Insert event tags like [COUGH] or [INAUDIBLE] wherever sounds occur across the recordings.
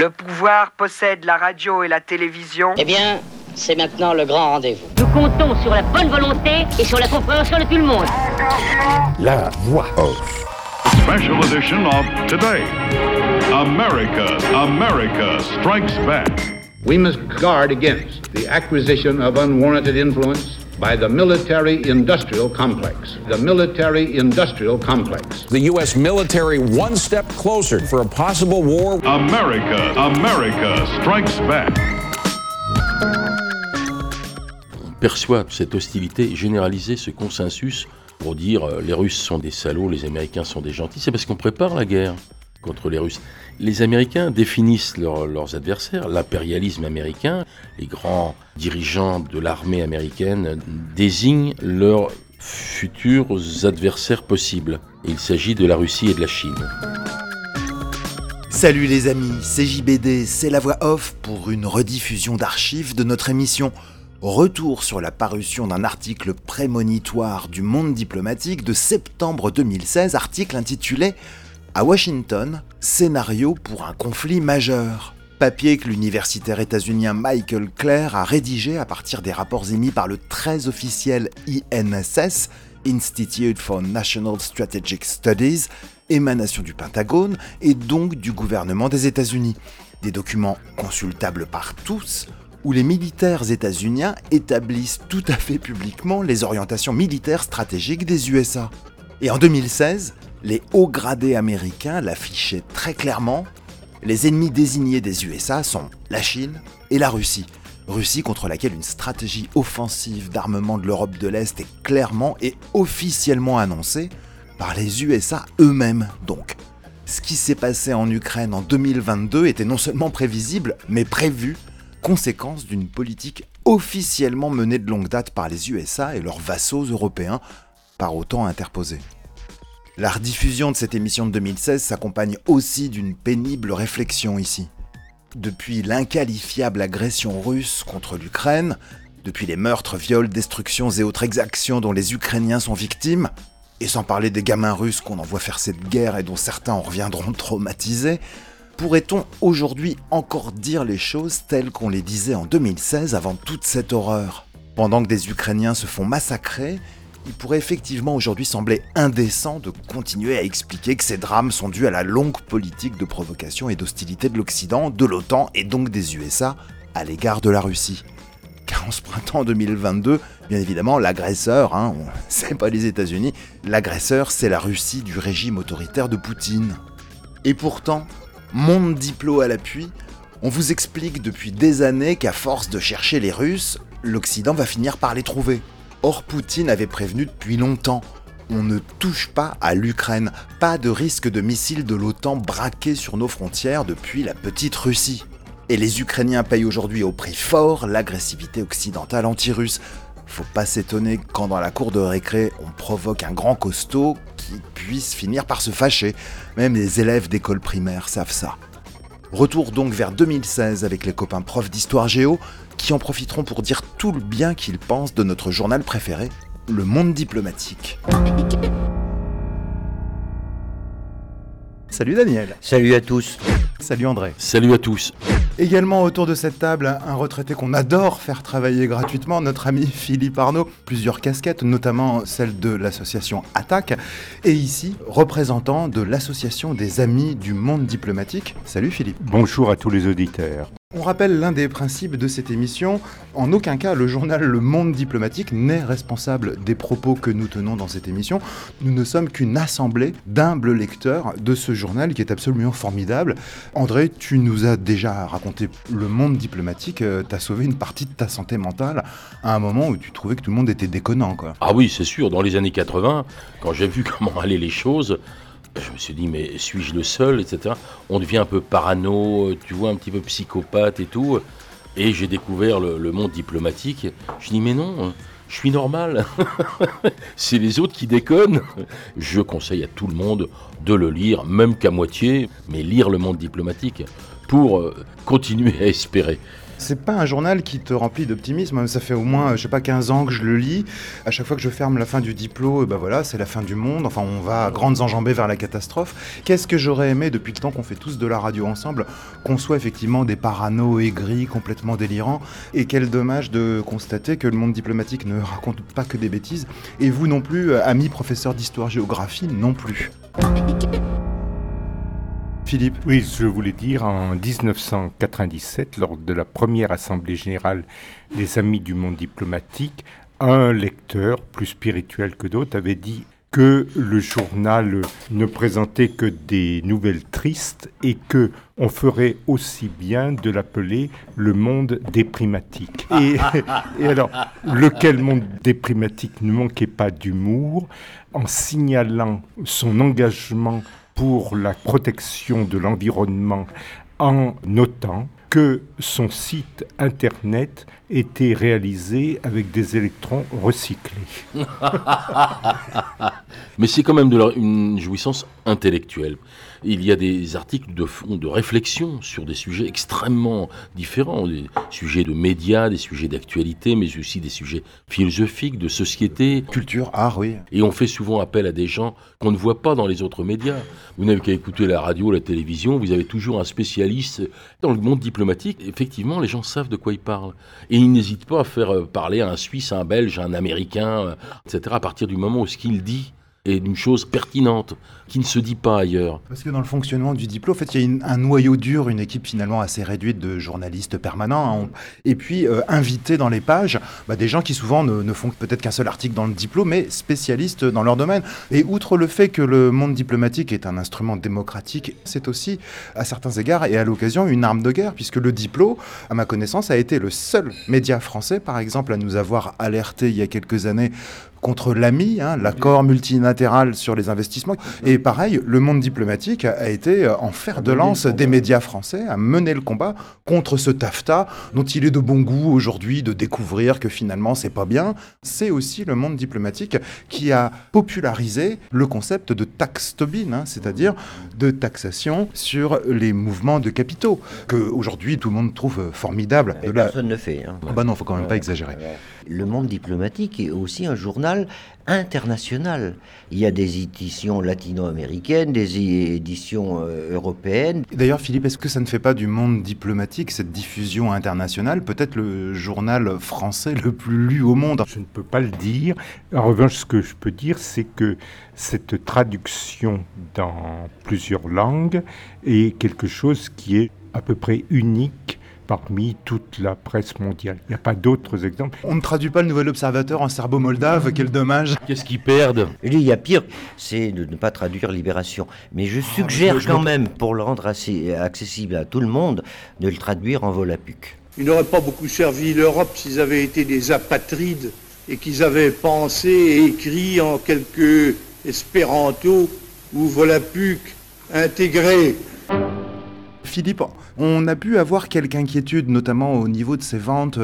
Le pouvoir possède la radio et la télévision. Eh bien, c'est maintenant le grand rendez-vous. Nous comptons sur la bonne volonté et sur la compréhension de tout le monde. La voix off. Special edition of today. America, America strikes back. We must guard against the acquisition of unwarranted influence by the military industrial complex. The military industrial complex. The U.S. military one step closer for a possible war. America, America strikes back. On perçoit cette hostilité généralisée, ce consensus pour dire euh, les Russes sont des salauds, les Américains sont des gentils. C'est parce qu'on prépare la guerre contre les Russes. Les Américains définissent leur- leurs adversaires, l'impérialisme américain, les grands dirigeants de l'armée américaine désignent leurs futurs adversaires possibles. Il s'agit de la Russie et de la Chine. Salut les amis, c'est JBD, c'est la voix off pour une rediffusion d'archives de notre émission. Retour sur la parution d'un article prémonitoire du monde diplomatique de septembre 2016, article intitulé À Washington, scénario pour un conflit majeur. Papier que l'universitaire états-unien Michael Clare a rédigé à partir des rapports émis par le très officiel INSS, Institute for National Strategic Studies, émanation du Pentagone et donc du gouvernement des États-Unis. Des documents consultables par tous, où les militaires états-uniens établissent tout à fait publiquement les orientations militaires stratégiques des USA. Et en 2016, les hauts gradés américains l'affichaient très clairement. Les ennemis désignés des USA sont la Chine et la Russie. Russie contre laquelle une stratégie offensive d'armement de l'Europe de l'Est est clairement et officiellement annoncée par les USA eux-mêmes donc. Ce qui s'est passé en Ukraine en 2022 était non seulement prévisible, mais prévu, conséquence d'une politique officiellement menée de longue date par les USA et leurs vassaux européens, par autant interposés. La rediffusion de cette émission de 2016 s'accompagne aussi d'une pénible réflexion ici. Depuis l'inqualifiable agression russe contre l'Ukraine, depuis les meurtres, viols, destructions et autres exactions dont les Ukrainiens sont victimes, et sans parler des gamins russes qu'on envoie faire cette guerre et dont certains en reviendront traumatisés, pourrait-on aujourd'hui encore dire les choses telles qu'on les disait en 2016 avant toute cette horreur? Pendant que des Ukrainiens se font massacrer, il pourrait effectivement aujourd'hui sembler indécent de continuer à expliquer que ces drames sont dus à la longue politique de provocation et d'hostilité de l'Occident, de l'OTAN et donc des USA à l'égard de la Russie. Car en ce printemps 2022, bien évidemment, l'agresseur, hein, [LAUGHS] c'est pas les États-Unis, l'agresseur c'est la Russie du régime autoritaire de Poutine. Et pourtant, monde diplo à l'appui, on vous explique depuis des années qu'à force de chercher les Russes, l'Occident va finir par les trouver. Or, Poutine avait prévenu depuis longtemps. On ne touche pas à l'Ukraine, pas de risque de missiles de l'OTAN braqués sur nos frontières depuis la petite Russie. Et les Ukrainiens payent aujourd'hui au prix fort l'agressivité occidentale anti-russe. Faut pas s'étonner quand dans la cour de récré on provoque un grand costaud qui puisse finir par se fâcher. Même les élèves d'école primaire savent ça. Retour donc vers 2016 avec les copains profs d'histoire géo qui en profiteront pour dire tout le bien qu'ils pensent de notre journal préféré, Le Monde diplomatique. [LAUGHS] Salut Daniel. Salut à tous. Salut André. Salut à tous. Également autour de cette table, un retraité qu'on adore faire travailler gratuitement, notre ami Philippe Arnaud. Plusieurs casquettes, notamment celle de l'association Attaque. Et ici, représentant de l'association des Amis du Monde diplomatique. Salut Philippe. Bonjour à tous les auditeurs. On rappelle l'un des principes de cette émission. En aucun cas, le journal Le Monde diplomatique n'est responsable des propos que nous tenons dans cette émission. Nous ne sommes qu'une assemblée d'humbles lecteurs de ce journal qui est absolument formidable. André, tu nous as déjà raconté Le Monde diplomatique. euh, T'as sauvé une partie de ta santé mentale à un moment où tu trouvais que tout le monde était déconnant. Ah oui, c'est sûr, dans les années 80, quand j'ai vu [LAUGHS] comment allaient les choses, je me suis dit, mais suis-je le seul, etc. On devient un peu parano, tu vois, un petit peu psychopathe et tout. Et j'ai découvert le, monde diplomatique. Je dis, mais non, je suis normal. [LAUGHS] c'est les autres qui déconnent. Je conseille à tout le monde de le lire, même qu'à moitié, mais lire le monde diplomatique pour euh, continuer à espérer. C'est pas un journal qui te remplit d'optimisme. Ça fait au moins, je sais pas, 15 ans que je le lis. À chaque fois que je ferme la fin du diplôme, ben voilà, c'est la fin du monde. Enfin, on va à grandes enjambées vers la catastrophe. Qu'est-ce que j'aurais aimé depuis le temps qu'on fait tous de la radio ensemble, qu'on soit effectivement des parano aigris, complètement délirants? Et quel dommage de constater que le monde diplomatique ne raconte pas que des bêtises. Et vous non plus, euh, amis professeurs d'histoire-géographie, non plus. [LAUGHS] Philippe Oui, je voulais dire, en 1997, lors de la première Assemblée générale des Amis du monde diplomatique, un lecteur, plus spirituel que d'autres, avait dit que le journal ne présentait que des nouvelles tristes et que on ferait aussi bien de l'appeler le monde déprimatique. Et, et, alors, lequel monde déprimatique ne manquait pas d'humour en signalant son engagement pour la protection de l'environnement en notant que son site internet était réalisé avec des électrons recyclés. [LAUGHS] Mais c'est quand même de une jouissance intellectuelle. Il y a des articles de fond, de réflexion sur des sujets extrêmement différents, des sujets de médias, des sujets d'actualité, mais aussi des sujets philosophiques, de société. Culture, art, oui. Et on fait souvent appel à des gens qu'on ne voit pas dans les autres médias. Vous n'avez qu'à écouter la radio, la télévision, vous avez toujours un spécialiste. Dans le monde diplomatique, effectivement, les gens savent de quoi ils parlent. Et ils n'hésitent pas à faire parler à un Suisse, à un Belge, à un Américain, etc., à partir du moment où ce qu'il dit est une chose pertinente qui ne se dit pas ailleurs. Parce que dans le fonctionnement du diplôme, en fait, il y a un noyau dur, une équipe finalement assez réduite de journalistes permanents, hein, et puis euh, invités dans les pages, bah, des gens qui souvent ne, ne font peut-être qu'un seul article dans le diplôme, mais spécialistes dans leur domaine. Et outre le fait que le monde diplomatique est un instrument démocratique, c'est aussi, à certains égards et à l'occasion, une arme de guerre, puisque le diplôme, à ma connaissance, a été le seul média français, par exemple, à nous avoir alerté il y a quelques années contre l'AMI, hein, l'accord multilatéral sur les investissements. Et pareil, le monde diplomatique a été en fer de lance des médias français, a mené le combat contre ce TAFTA, dont il est de bon goût aujourd'hui de découvrir que finalement c'est pas bien. C'est aussi le monde diplomatique qui a popularisé le concept de taxe Tobin, hein, c'est-à-dire de taxation sur les mouvements de capitaux, que aujourd'hui tout le monde trouve formidable. Et personne ne fait. Hein. Ah bah non, faut quand même pas exagérer. Le monde diplomatique est aussi un journal international. Il y a des éditions latino-américaines, des éditions euh, européennes. D'ailleurs, Philippe, est-ce que ça ne fait pas du monde diplomatique, cette diffusion internationale, peut-être le journal français le plus lu au monde? Je ne peux pas le dire. En revanche, ce que je peux dire, c'est que cette traduction dans plusieurs langues est quelque chose qui est à peu près unique parmi toute la presse mondiale. Il n'y a pas d'autres exemples. On ne traduit pas le Nouvel Observateur en serbo-moldave, quel dommage. Qu'est-ce qu'ils perdent? Il y a pire, c'est de ne pas traduire Libération. Mais je suggère oh, quand même, pour le rendre assez accessible à tout le monde, de le traduire en volapuc. Il n'aurait pas beaucoup servi l'Europe s'ils avaient été des apatrides et qu'ils avaient pensé et écrit en quelques espéranto ou volapuc intégrés. Philippe, on a pu avoir quelques inquiétudes, notamment au niveau de ses ventes,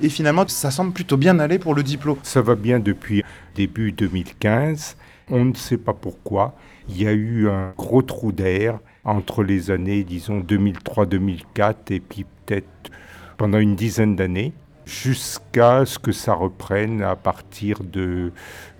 et finalement, ça semble plutôt bien aller pour le diplôme. Ça va bien depuis début 2015. On ne sait pas pourquoi. Il y a eu un gros trou d'air entre les années, disons, 2003-2004 et puis peut-être pendant une dizaine d'années jusqu'à ce que ça reprenne à partir de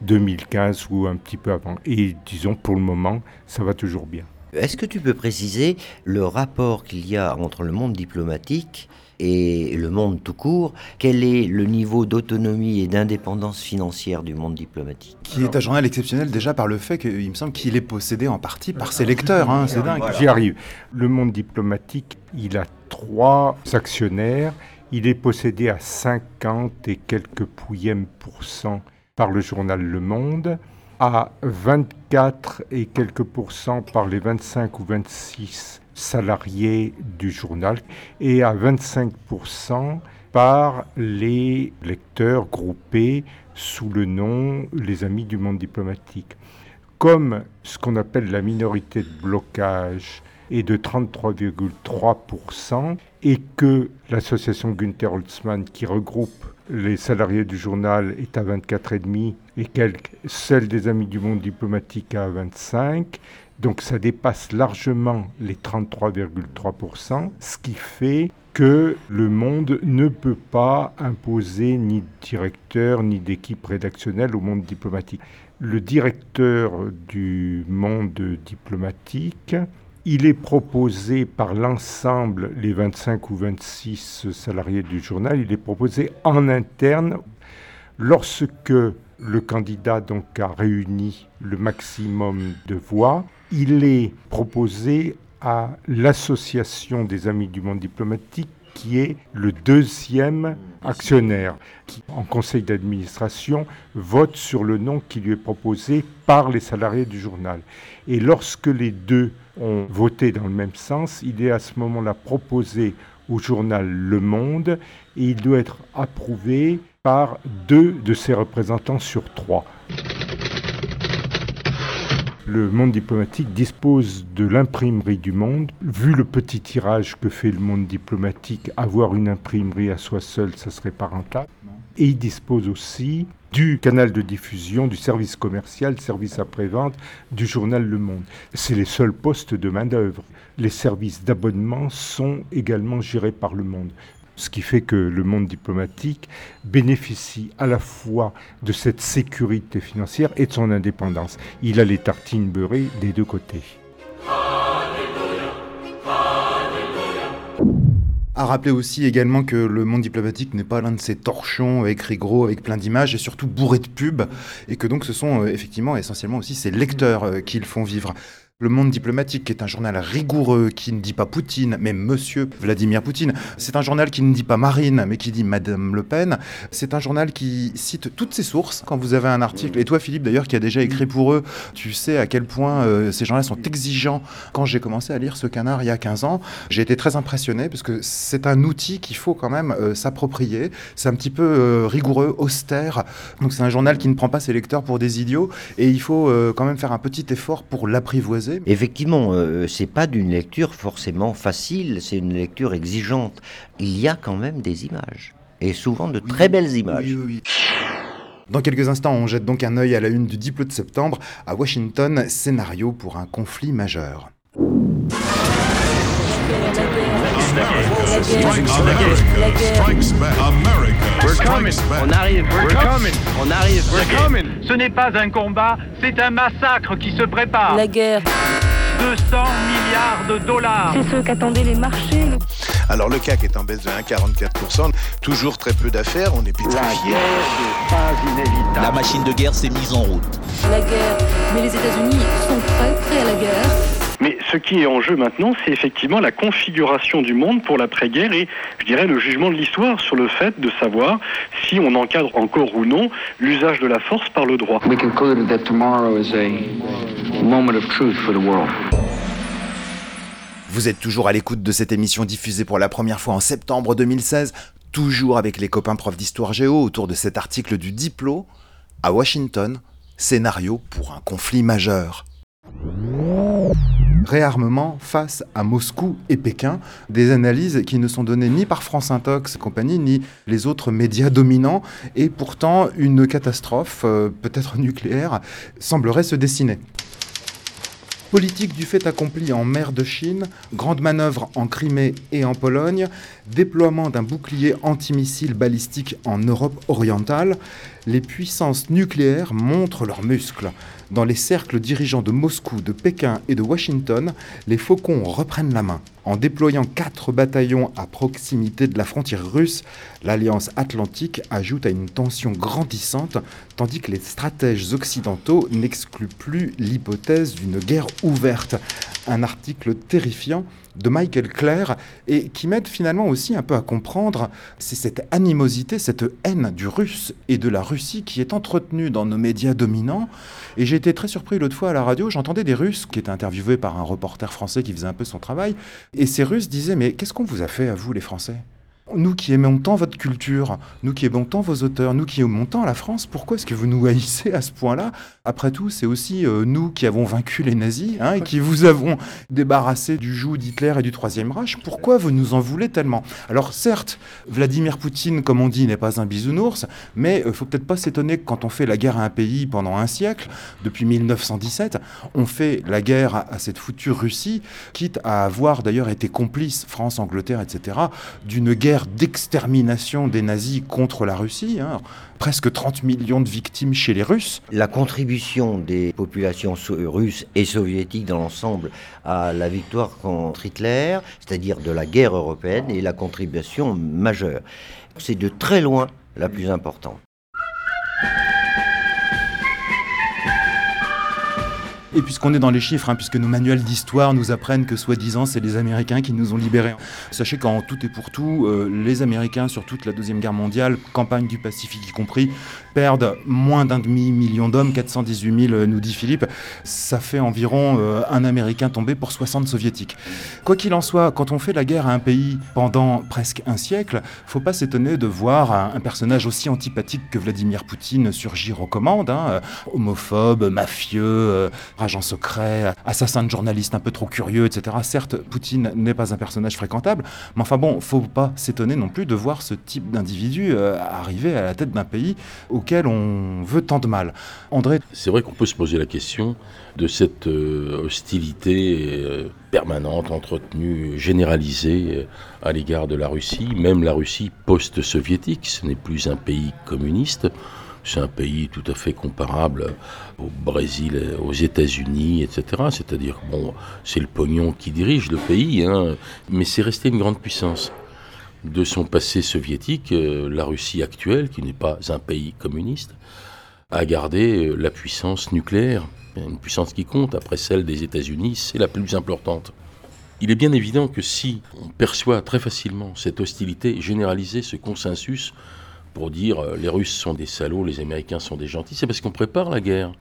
2015 ou un petit peu avant. Et disons, pour le moment, ça va toujours bien. Est-ce que tu peux préciser le rapport qu'il y a entre le monde diplomatique et le monde tout court? Quel est le niveau d'autonomie et d'indépendance financière du monde diplomatique? Qui est un journal exceptionnel déjà par le fait qu'il me semble qu'il est possédé en partie par ses lecteurs. Hein, c'est dingue. J'y arrive. Le monde diplomatique, il a trois actionnaires. Il est possédé à 50 et quelques pouillèmes par le journal Le Monde à 24 et quelques pourcents par les 25 ou 26 salariés du journal et à 25% par les lecteurs groupés sous le nom les Amis du monde diplomatique. Comme ce qu'on appelle la minorité de blocage est de 33,3% et que l'association Günther Holtzmann qui regroupe les salariés du journal est à 24,5 et celle des Amis du Monde diplomatique à 25. Donc ça dépasse largement les 33,3%, ce qui fait que le monde ne peut pas imposer ni de directeur ni d'équipe rédactionnelle au monde diplomatique. Le directeur du monde diplomatique, il est proposé par l'ensemble, les 25 ou 26 salariés du journal, il est proposé en interne lorsque le candidat donc a réuni le maximum de voix, il est proposé à l'association des amis du monde diplomatique qui est le deuxième actionnaire, qui en conseil d'administration vote sur le nom qui lui est proposé par les salariés du journal. Et lorsque les deux ont voté dans le même sens, il est à ce moment-là proposé au journal Le Monde et il doit être approuvé par deux de ses représentants sur trois le monde diplomatique dispose de l'imprimerie du monde. Vu le petit tirage que fait le monde diplomatique, avoir une imprimerie à soi seul, ça serait pas rentable. Et il dispose aussi du canal de diffusion, du service commercial, service après-vente, du journal Le Monde. C'est les seuls postes de main-d'œuvre. Les services d'abonnement sont également gérés par Le Monde ce qui fait que le monde diplomatique bénéficie à la fois de cette sécurité financière et de son indépendance. Il a les tartines beurrées des deux côtés. À rappeler aussi également que le monde diplomatique n'est pas l'un de ces torchons écrits gros avec plein d'images et surtout bourré de pubs et que donc ce sont euh, effectivement essentiellement aussi ces lecteurs euh, qui le font vivre. Le Monde diplomatique est un journal rigoureux qui ne dit pas Poutine, mais Monsieur Vladimir Poutine. C'est un journal qui ne dit pas Marine, mais qui dit Madame Le Pen. C'est un journal qui cite toutes ses sources quand vous avez un article. Et toi, Philippe, d'ailleurs, qui a déjà écrit pour eux, tu sais à quel point euh, ces gens-là sont exigeants. Quand j'ai commencé à lire ce canard il y a 15 ans, j'ai été très impressionné parce que c'est un outil qu'il faut quand même euh, s'approprier. C'est un petit peu euh, rigoureux, austère. Donc c'est un journal qui ne prend pas ses lecteurs pour des idiots et il faut quand même faire un petit effort pour l'apprivoiser Effectivement, euh, c'est pas d'une lecture forcément facile, c'est une lecture exigeante. Il y a quand même des images, et souvent de très belles images. Dans quelques instants, on jette donc un œil à la une du diplôme de septembre à Washington, scénario pour un conflit majeur. On arrive. We're coming. On arrive. We're coming. Ce n'est pas un combat, c'est un massacre qui se prépare. La guerre. 200 milliards de dollars. C'est ce qu'attendaient les marchés. Alors le CAC est en baisse de 1,44%, toujours très peu d'affaires, on est pétrifié. La guerre pas inévitable. La machine de guerre s'est mise en route. La guerre, mais les États-Unis sont prêts, prêts à la guerre. Mais ce qui est en jeu maintenant, c'est effectivement la configuration du monde pour l'après-guerre et, je dirais, le jugement de l'histoire sur le fait de savoir si on encadre encore ou non l'usage de la force par le droit. Vous êtes toujours à l'écoute de cette émission diffusée pour la première fois en septembre 2016, toujours avec les copains profs d'histoire géo autour de cet article du Diplo. À Washington, scénario pour un conflit majeur réarmement face à Moscou et Pékin, des analyses qui ne sont données ni par France Intox compagnie, ni les autres médias dominants, et pourtant une catastrophe, euh, peut-être nucléaire, semblerait se dessiner. Politique du fait accompli en mer de Chine, grande manœuvre en Crimée et en Pologne, déploiement d'un bouclier antimissile balistique en Europe orientale, les puissances nucléaires montrent leurs muscles. Dans les cercles dirigeants de Moscou, de Pékin et de Washington, les faucons reprennent la main. En déployant quatre bataillons à proximité de la frontière russe, l'Alliance atlantique ajoute à une tension grandissante, tandis que les stratèges occidentaux n'excluent plus l'hypothèse d'une guerre ouverte. Un article terrifiant de Michael Clare et qui m'aide finalement aussi un peu à comprendre, c'est cette animosité, cette haine du russe et de la Russie qui est entretenue dans nos médias dominants. Et j'ai été très surpris l'autre fois à la radio, j'entendais des Russes qui étaient interviewés par un reporter français qui faisait un peu son travail, et ces Russes disaient mais qu'est-ce qu'on vous a fait à vous les Français? Nous qui aimons tant votre culture, nous qui aimons tant vos auteurs, nous qui aimons tant la France, pourquoi est-ce que vous nous haïssez à ce point-là? Après tout, c'est aussi euh, nous qui avons vaincu les nazis, hein, et qui vous avons débarrassé du joug d'Hitler et du Troisième Reich. Pourquoi vous nous en voulez tellement? Alors certes, Vladimir Poutine, comme on dit, n'est pas un bisounours, mais il euh, faut peut-être pas s'étonner que quand on fait la guerre à un pays pendant un siècle, depuis 1917, on fait la guerre à, à cette foutue Russie, quitte à avoir d'ailleurs été complice, France, Angleterre, etc., d'une guerre d'extermination des nazis contre la Russie. Hein. Presque 30 millions de victimes chez les Russes. La contribution des populations russes et soviétiques dans l'ensemble à la victoire contre Hitler, c'est-à-dire de la guerre européenne, est la contribution majeure. C'est de très loin la plus importante. Et puisqu'on est dans les chiffres, hein, puisque nos manuels d'histoire nous apprennent que soi-disant c'est les Américains qui nous ont libérés. Sachez qu'en tout et pour tout, euh, les Américains sur toute la Deuxième Guerre mondiale, campagne du Pacifique y compris, perdent moins d'un demi-million d'hommes, 418 000 euh, nous dit Philippe. Ça fait environ euh, un Américain tombé pour 60 soviétiques. Quoi qu'il en soit, quand on fait la guerre à un pays pendant presque un siècle, faut pas s'étonner de voir un, personnage aussi antipathique que Vladimir Poutine surgir aux commandes, hein, homophobe, mafieux, agent secret, assassin de journalistes un peu trop curieux, etc. Certes, Poutine n'est pas un personnage fréquentable, mais enfin bon, faut pas s'étonner non plus de voir ce type d'individu euh, arriver à la tête d'un pays auquel on veut tant de mal. André C'est vrai qu'on peut se poser la question de cette euh, hostilité euh, permanente, entretenue, généralisée à l'égard de la Russie, même la Russie post-soviétique, ce n'est plus un pays communiste. C'est un pays tout à fait comparable au Brésil, aux États-Unis, etc. C'est-à-dire, bon, c'est le pognon qui dirige le pays, hein, mais c'est resté une grande puissance. De son passé soviétique, euh, la Russie actuelle, qui n'est pas un pays communiste, a gardé euh, la puissance nucléaire. Une puissance qui compte, après celle des États-Unis, c'est la plus importante. Il est bien évident que si on perçoit très facilement cette hostilité généralisée, ce consensus pour dire euh, les Russes sont des salauds, les Américains sont des gentils, c'est parce qu'on prépare la guerre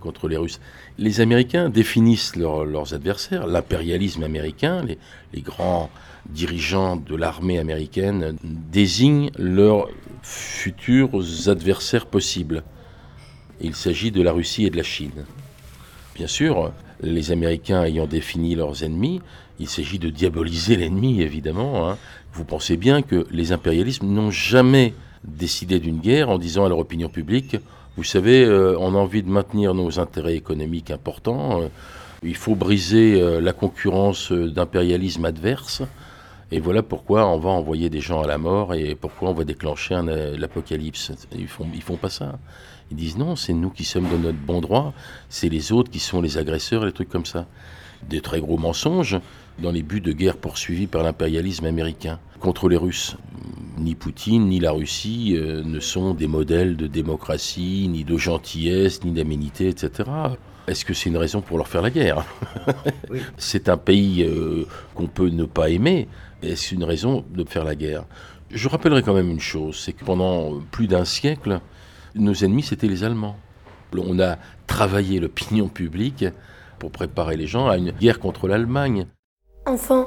contre les Russes. Les Américains définissent leurs adversaires, l'impérialisme américain, les, grands dirigeants de l'armée américaine désignent leurs futurs adversaires possibles. Il s'agit de la Russie et de la Chine. Bien sûr, les Américains ayant défini leurs ennemis, il s'agit de diaboliser l'ennemi, évidemment. Hein. Vous pensez bien que les impérialismes n'ont jamais décider d'une guerre en disant à leur opinion publique, vous savez, euh, on a envie de maintenir nos intérêts économiques importants, euh, il faut briser euh, la concurrence d'impérialisme adverse, et voilà pourquoi on va envoyer des gens à la mort et pourquoi on va déclencher l'apocalypse. Ils font, ils font pas ça. Ils disent non, c'est nous qui sommes de notre bon droit, c'est les autres qui sont les agresseurs, les trucs comme ça. Des très gros mensonges dans les buts de guerre poursuivis par l'impérialisme américain contre les Russes ni Poutine ni la Russie euh, ne sont des modèles de démocratie, ni de gentillesse, ni d'aménité, etc. Est-ce que c'est une raison pour leur faire la guerre? [LAUGHS] [LAUGHS] C'est un pays euh, qu'on peut ne pas aimer. Est-ce une raison de faire la guerre? Je rappellerai quand même une chose, c'est que pendant plus d'un siècle, nos ennemis, c'était les Allemands. On a travaillé l'opinion publique pour préparer les gens à une guerre contre l'Allemagne. Enfant,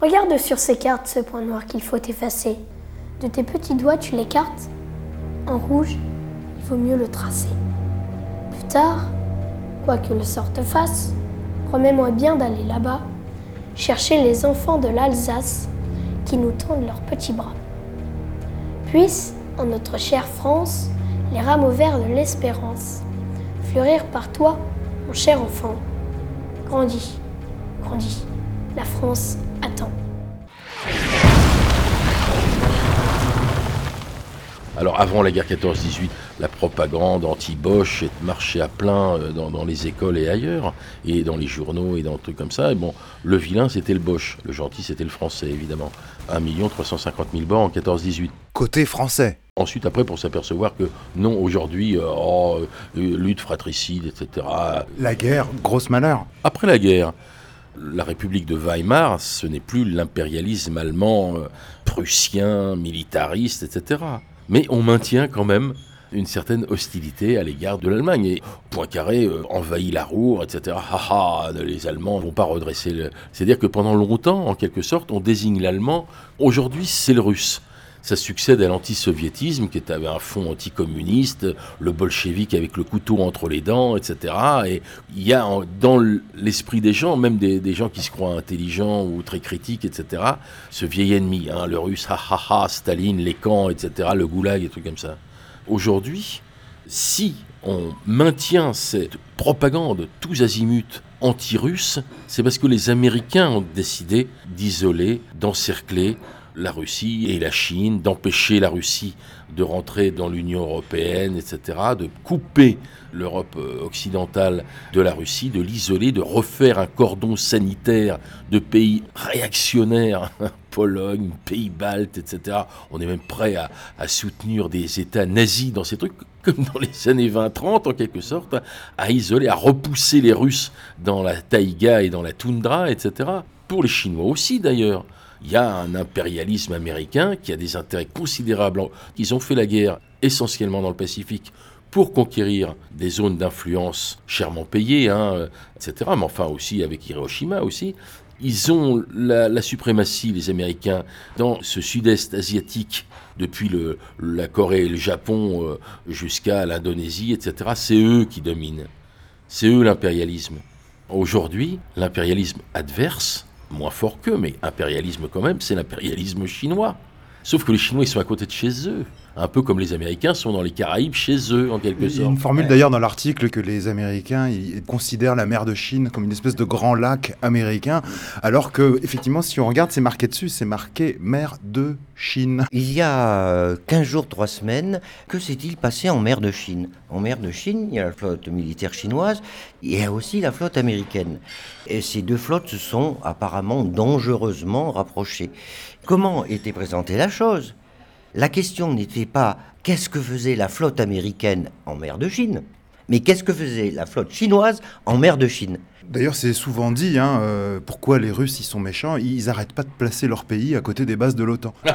regarde sur ces cartes ce point noir qu'il faut effacer. De tes petits doigts, tu l'écartes. En rouge, il vaut mieux le tracer. Plus tard, quoi que le sort te fasse, promets-moi bien d'aller là-bas, chercher les enfants de l'Alsace qui nous tendent leurs petits bras. Puissent, en notre chère France, les rameaux verts de l'espérance fleurir par toi, mon cher enfant. Grandis, grandis, la France attend. Alors avant la guerre 14-18, la propagande anti-Bosch marchait à plein euh, dans, les écoles et ailleurs, et dans les journaux et dans trucs comme ça. Et bon, le vilain c'était le Bosch, le gentil c'était le français évidemment. 1 350 000 morts en 14-18. Côté français. Ensuite, après, pour s'apercevoir que non, aujourd'hui, euh, oh, euh, lutte fratricide, etc. La guerre, grosse malheur. Après la guerre, la République de Weimar, ce n'est plus l'impérialisme allemand, prussien, militariste, etc mais on maintient quand même une certaine hostilité à l'égard de l'Allemagne. Et Poincaré euh, envahit la Roure, etc. Ha, les Allemands ne vont pas redresser le... C'est-à-dire que pendant longtemps, en quelque sorte, on désigne l'Allemand. Aujourd'hui, c'est le Russe. Ça succède à l'antisoviétisme qui avait un fond anticommuniste, le bolchevique avec le couteau entre les dents, etc. Et il y a dans l'esprit des gens, même des, gens qui se croient intelligents ou très critiques, etc., ce vieil ennemi, hein, le russe, ha ha ha, Staline, les camps, etc., le goulag et trucs comme ça. Aujourd'hui, si on maintient cette propagande tous azimuts anti-russe, c'est parce que les Américains ont décidé d'isoler, d'encercler la Russie et la Chine, d'empêcher la Russie de rentrer dans l'Union européenne, etc., de couper l'Europe euh, occidentale de la Russie, de l'isoler, de refaire un cordon sanitaire de pays réactionnaires, [LAUGHS] Pologne, pays baltes, etc. On est même prêt à, à soutenir des États nazis dans ces trucs, [LAUGHS] comme dans les années 20-30 en quelque sorte, à isoler, à repousser les Russes dans la taïga et dans la toundra, etc. Pour les Chinois aussi d'ailleurs il y a un impérialisme américain qui a des intérêts considérables. Ils ont fait la guerre essentiellement dans le Pacifique pour conquérir des zones d'influence chèrement payées, hein, etc. Mais enfin aussi avec Hiroshima aussi. Ils ont la, suprématie, les Américains, dans ce sud-est asiatique, depuis la Corée et le Japon euh, jusqu'à l'Indonésie, etc. C'est eux qui dominent. C'est eux l'impérialisme. Aujourd'hui, l'impérialisme adverse, moins fort qu'eux, mais impérialisme quand même, c'est l'impérialisme chinois. Sauf que les Chinois, ils sont à côté de chez eux. Un peu comme les Américains sont dans les Caraïbes chez eux, en quelque sorte. Il y a une formule d'ailleurs dans l'article que les Américains ils considèrent la mer de Chine comme une espèce de grand lac américain, alors que, effectivement, si on regarde, c'est marqué dessus, c'est marqué mer de Chine. Il y a 15 jours, 3 semaines, que s'est-il passé en mer de Chine? En mer de Chine, il y a la flotte militaire chinoise, il y a aussi la flotte américaine. Et ces deux flottes se sont apparemment dangereusement rapprochées. Comment était présentée la chose? La question n'était pas qu'est-ce que faisait la flotte américaine en mer de Chine, mais qu'est-ce que faisait la flotte chinoise en mer de Chine D'ailleurs, c'est souvent dit, hein, euh, pourquoi les Russes, ils sont méchants, ils n'arrêtent pas de placer leur pays à côté des bases de l'OTAN. [LAUGHS]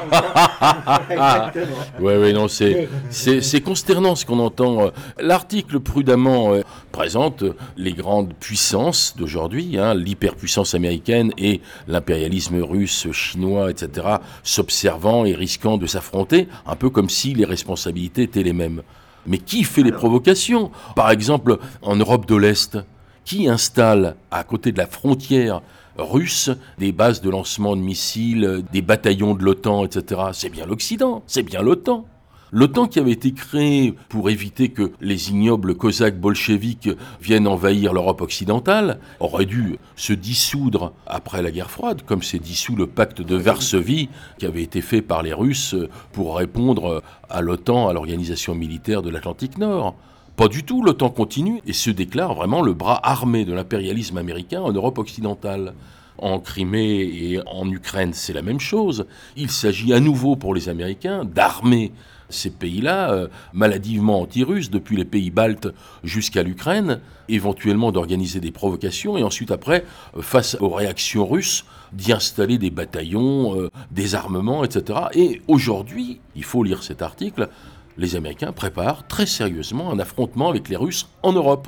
oui, oui, non, c'est, c'est, consternant ce qu'on entend. L'article prudemment euh, présente les grandes puissances d'aujourd'hui, hein, l'hyperpuissance américaine et l'impérialisme russe, chinois, etc., s'observant et risquant de s'affronter, un peu comme si les responsabilités étaient les mêmes. Mais qui fait les provocations? Par exemple, en Europe de l'Est, qui installe à côté de la frontière russe des bases de lancement de missiles, des bataillons de l'OTAN, etc. C'est bien l'Occident, c'est bien l'OTAN. L'OTAN qui avait été créé pour éviter que les ignobles cosaques bolcheviques viennent envahir l'Europe occidentale aurait dû se dissoudre après la guerre froide, comme s'est dissous le pacte de Varsovie qui avait été fait par les Russes pour répondre à l'OTAN, à l'organisation militaire de l'Atlantique Nord. Pas du tout, l'OTAN continue et se déclare vraiment le bras armé de l'impérialisme américain en Europe occidentale. En Crimée et en Ukraine, c'est la même chose. Il s'agit à nouveau pour les Américains d'armer ces pays-là, euh, maladivement anti-russes, depuis les pays baltes jusqu'à l'Ukraine, éventuellement d'organiser des provocations et ensuite après, euh, face aux réactions russes, d'y installer des bataillons, euh, des armements, etc. Et aujourd'hui, il faut lire cet article, les Américains préparent très sérieusement un affrontement avec les Russes en Europe.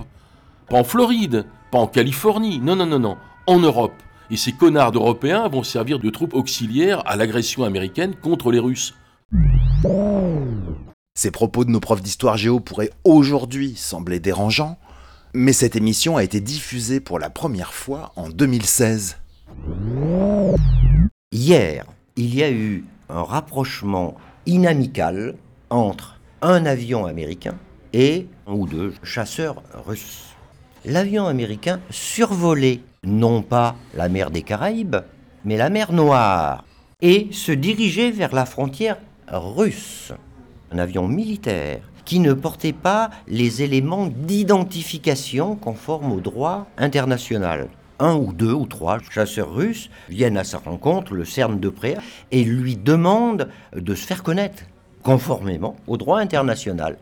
Pas en Floride, pas en Californie, non, non, non, non, en Europe. Et ces connards d'Européens vont servir de troupes auxiliaires à l'agression américaine contre les Russes. Ces propos de nos profs d'histoire géo pourraient aujourd'hui sembler dérangeants, mais cette émission a été diffusée pour la première fois en 2016. Hier, il y a eu un rapprochement inamical entre un avion américain et un ou deux chasseurs russes. L'avion américain survolait non pas la mer des Caraïbes, mais la mer Noire, et se dirigeait vers la frontière russe. Un avion militaire qui ne portait pas les éléments d'identification conformes au droit international. Un ou deux ou trois chasseurs russes viennent à sa rencontre, le cernent de près et lui demandent de se faire connaître conformément au droit international.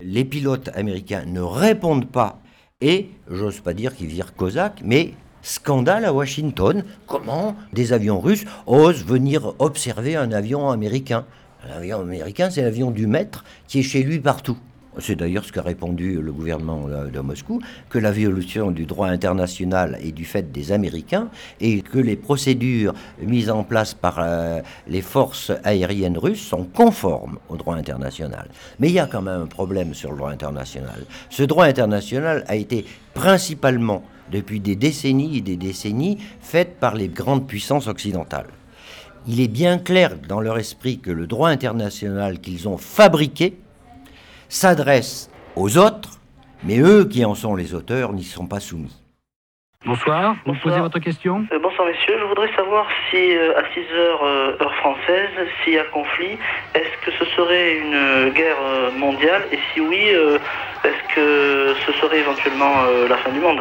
Les pilotes américains ne répondent pas et, j'ose pas dire qu'ils virent Cosaque, mais scandale à Washington. Comment des avions russes osent venir observer un avion américain? Un avion américain, c'est l'avion du maître qui est chez lui partout. C'est d'ailleurs ce qu'a répondu le gouvernement euh, de Moscou, que la violation du droit international est du fait des Américains et que les procédures mises en place par euh, les forces aériennes russes sont conformes au droit international. Mais il y a quand même un problème sur le droit international. Ce droit international a été principalement, depuis des décennies et des décennies, fait par les grandes puissances occidentales. Il est bien clair dans leur esprit que le droit international qu'ils ont fabriqué, s'adresse aux autres, mais eux qui en sont les auteurs n'y sont pas soumis. Bonsoir, vous posez votre question euh, Bonsoir messieurs, je voudrais savoir si euh, à 6 heures euh, heure française, s'il y a conflit, est-ce que ce serait une guerre mondiale? Et si oui, est-ce que ce serait éventuellement la fin du monde?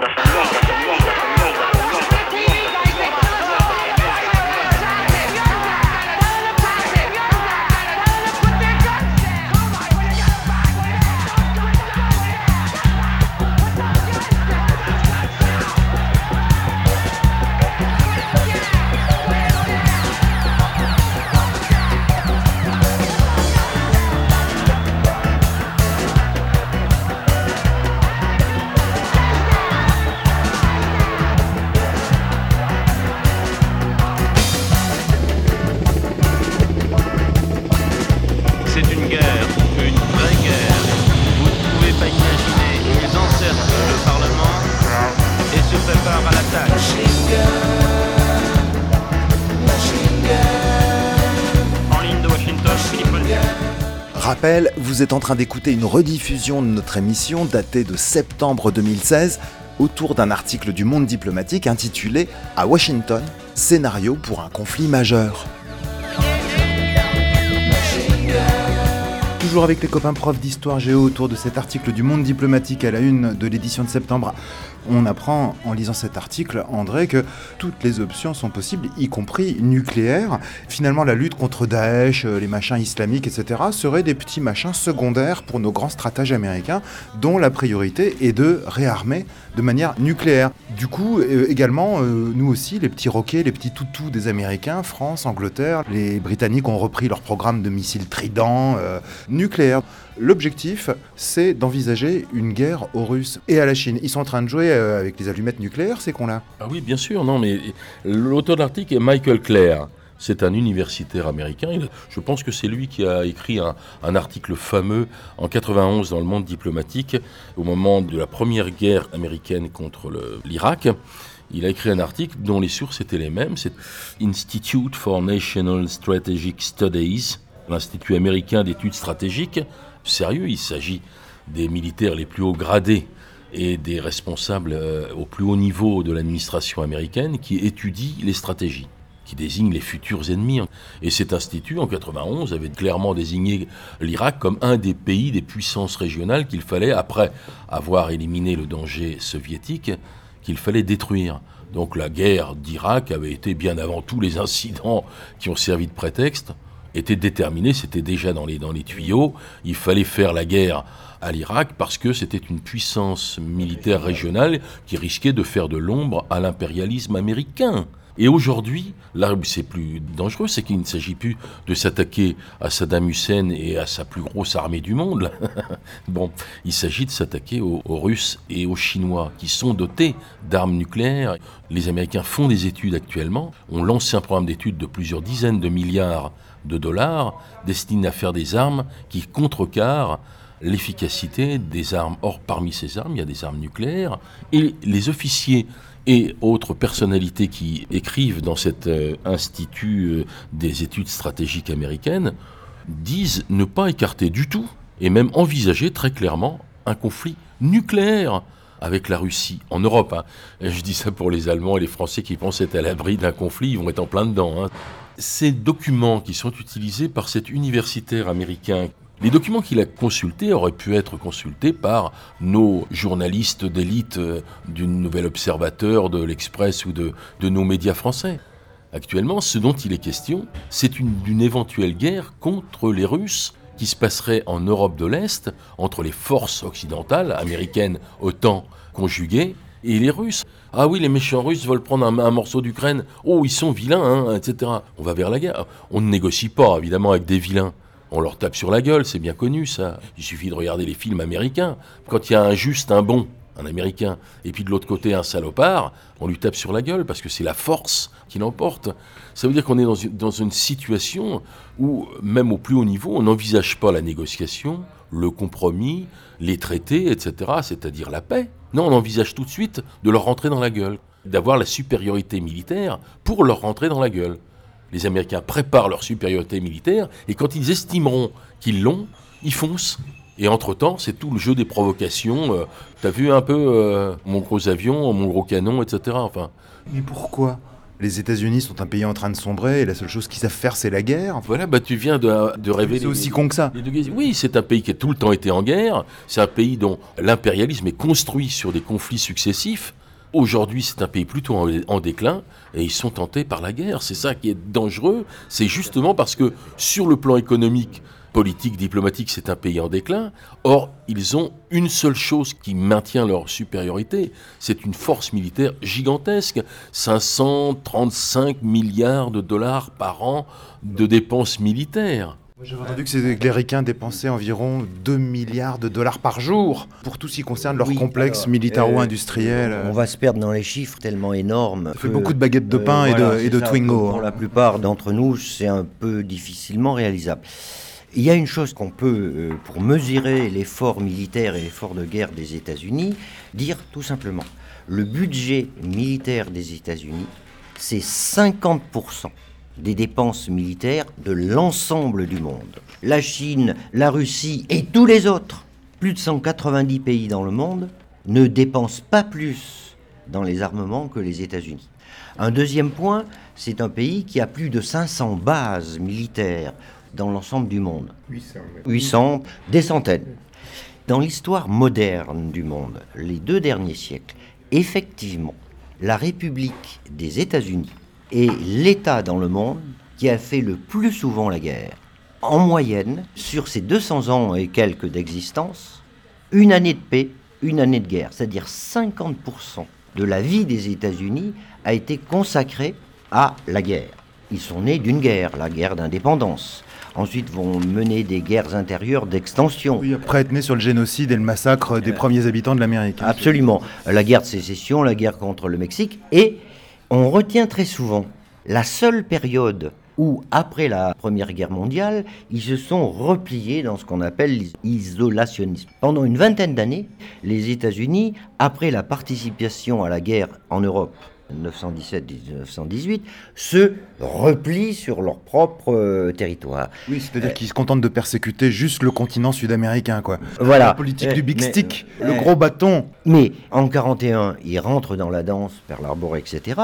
Rappel, vous êtes en train d'écouter une rediffusion de notre émission datée de septembre 2016 autour d'un article du Monde diplomatique intitulé À Washington, scénario pour un conflit majeur. Toujours avec les copains profs d'histoire géo autour de cet article du Monde diplomatique à la une de l'édition de septembre. On apprend en lisant cet article, André, que toutes les options sont possibles, y compris nucléaire. Finalement, la lutte contre Daesh, euh, les machins islamiques, etc., seraient des petits machins secondaires pour nos grands stratèges américains, dont la priorité est de réarmer de manière nucléaire. Du coup, euh, également, euh, nous aussi, les petits roquets, les petits toutous des Américains, France, Angleterre, les Britanniques ont repris leur programme de missiles Trident euh, nucléaire. L'objectif, c'est d'envisager une guerre aux Russes et à la Chine. Ils sont en train de jouer euh, avec les allumettes nucléaires, ces cons-là. Ah oui, bien sûr, non, mais l'auteur de l'article est Michael Clare. C'est un universitaire américain. Je pense que c'est lui qui a écrit un, un article fameux en 91 dans le monde diplomatique, au moment de la première guerre américaine contre l'Irak. Il a écrit un article dont les sources étaient les mêmes. C'est Institute for National Strategic Studies, l'Institut américain d'études stratégiques. Sérieux, il s'agit des militaires les plus hauts gradés et des responsables euh, au plus haut niveau de l'administration américaine qui étudient les stratégies, qui désignent les futurs ennemis. Et cet institut, en 91, avait clairement désigné l'Irak comme un des pays des puissances régionales qu'il fallait, après avoir éliminé le danger soviétique, qu'il fallait détruire. Donc la guerre d'Irak avait été, bien avant tous les incidents qui ont servi de prétexte, était déterminée, c'était déjà dans les, dans les tuyaux. Il fallait faire la guerre à l'Irak parce que c'était une puissance militaire régionale qui risquait de faire de l'ombre à l'impérialisme américain. Et aujourd'hui, là où c'est plus dangereux, c'est qu'il ne s'agit plus de s'attaquer à Saddam Hussein et à sa plus grosse armée du monde. [LAUGHS] bon, il s'agit de s'attaquer aux, aux Russes et aux Chinois qui sont dotés d'armes nucléaires. Les Américains font des études actuellement, ont lancé un programme d'études de plusieurs dizaines de milliards de dollars destiné à faire des armes qui contrecarrent l'efficacité des armes. Or, parmi ces armes, il y a des armes nucléaires. Et les officiers et autres personnalités qui écrivent dans cet euh, institut euh, des études stratégiques américaines disent ne pas écarter du tout et même envisager très clairement un conflit nucléaire avec la Russie en Europe. hein. Je dis ça pour les Allemands et les Français qui pensent être à l'abri d'un conflit, ils vont être en plein dedans. hein. Ces documents qui sont utilisés par cet universitaire américain les documents qu'il a consultés auraient pu être consultés par nos journalistes d'élite euh, du Nouvel Observateur, de l'Express ou de, de nos médias français. Actuellement, ce dont il est question, c'est une, d'une éventuelle guerre contre les Russes qui se passerait en Europe de l'Est entre les forces occidentales, américaines, OTAN conjuguées, et les Russes. Ah oui, les méchants Russes veulent prendre un, un morceau d'Ukraine. Oh, ils sont vilains, hein, etc. On va vers la guerre. On ne négocie pas, évidemment, avec des vilains. On leur tape sur la gueule, c'est bien connu ça. Il suffit de regarder les films américains. Quand il y a un juste, un bon, un américain, et puis de l'autre côté un salopard, on lui tape sur la gueule parce que c'est la force qui l'emporte. Ça veut dire qu'on est dans une, dans une situation où, même au plus haut niveau, on n'envisage pas la négociation, le compromis, les traités, etc., c'est-à-dire la paix. Non, on envisage tout de suite de leur rentrer dans la gueule, d'avoir la supériorité militaire pour leur rentrer dans la gueule. Les Américains préparent leur supériorité militaire et quand ils estimeront qu'ils l'ont, ils foncent. Et entre-temps, c'est tout le jeu des provocations. Euh, T'as vu un peu euh, mon gros avion, mon gros canon, etc. Enfin, Mais pourquoi? Les États-Unis sont un pays en train de sombrer et la seule chose qu'ils savent faire, c'est la guerre. Voilà, bah tu viens de, de révéler. C'est aussi con que ça. les. Oui, c'est un pays qui a tout le temps été en guerre. C'est un pays dont l'impérialisme est construit sur des conflits successifs. Aujourd'hui, c'est un pays plutôt en, en déclin et ils sont tentés par la guerre. C'est ça qui est dangereux. C'est justement parce que sur le plan économique, politique, diplomatique, c'est un pays en déclin. Or, ils ont une seule chose qui maintient leur supériorité, c'est une force militaire gigantesque. 535 milliards de dollars par an de dépenses militaires. J'avais entendu que les Ricains dépensaient environ 2 milliards de dollars par jour pour tout ce qui concerne leur Oui, complexe militaro-industriel. euh, On va se perdre dans les chiffres tellement énormes. Ça fait beaucoup de baguettes de pain et de- et de c'est ça, Twingo, Pour hein. la plupart d'entre nous, c'est un peu difficilement réalisable. Il y a une chose qu'on peut, euh, pour mesurer l'effort militaire et l'effort de guerre des États-Unis, dire tout simplement. Le budget militaire des États-Unis, c'est 50% des dépenses militaires de l'ensemble du monde. La Chine, la Russie et tous les autres, plus de 190 pays dans le monde, ne dépensent pas plus dans les armements que les États-Unis. Un deuxième point, c'est un pays qui a plus de 500 bases militaires dans l'ensemble du monde. 800. 800, des centaines. Dans l'histoire moderne du monde, les deux derniers siècles, effectivement, la République des États-Unis est l'État dans le monde qui a fait le plus souvent la guerre. En moyenne, sur ces 200 ans et quelques d'existence, une année de paix, une année de guerre, c'est-à-dire 50% de la vie des États-Unis a été consacrée à la guerre. Ils sont nés d'une guerre, la guerre d'indépendance. Ensuite vont mener des guerres intérieures d'extension. Oui, après être né sur le génocide et le massacre des premiers habitants de l'Amérique. Absolument. La guerre de sécession, la guerre contre le Mexique. Et on retient très souvent la seule période où, après la Première Guerre mondiale, ils se sont repliés dans ce qu'on appelle l'isolationnisme. Pendant une vingtaine d'années, les États-Unis, après la participation à la guerre en Europe, 1917-1918, se replient sur leur propre euh, territoire. Oui, c'est-à-dire qu'ils se contentent de persécuter juste le continent sud-américain, quoi. Voilà. La politique Euh, du big mais- stick, euh, le gros bâton. Mais en 41, ils rentrent dans la danse, Pearl Harbor, etc.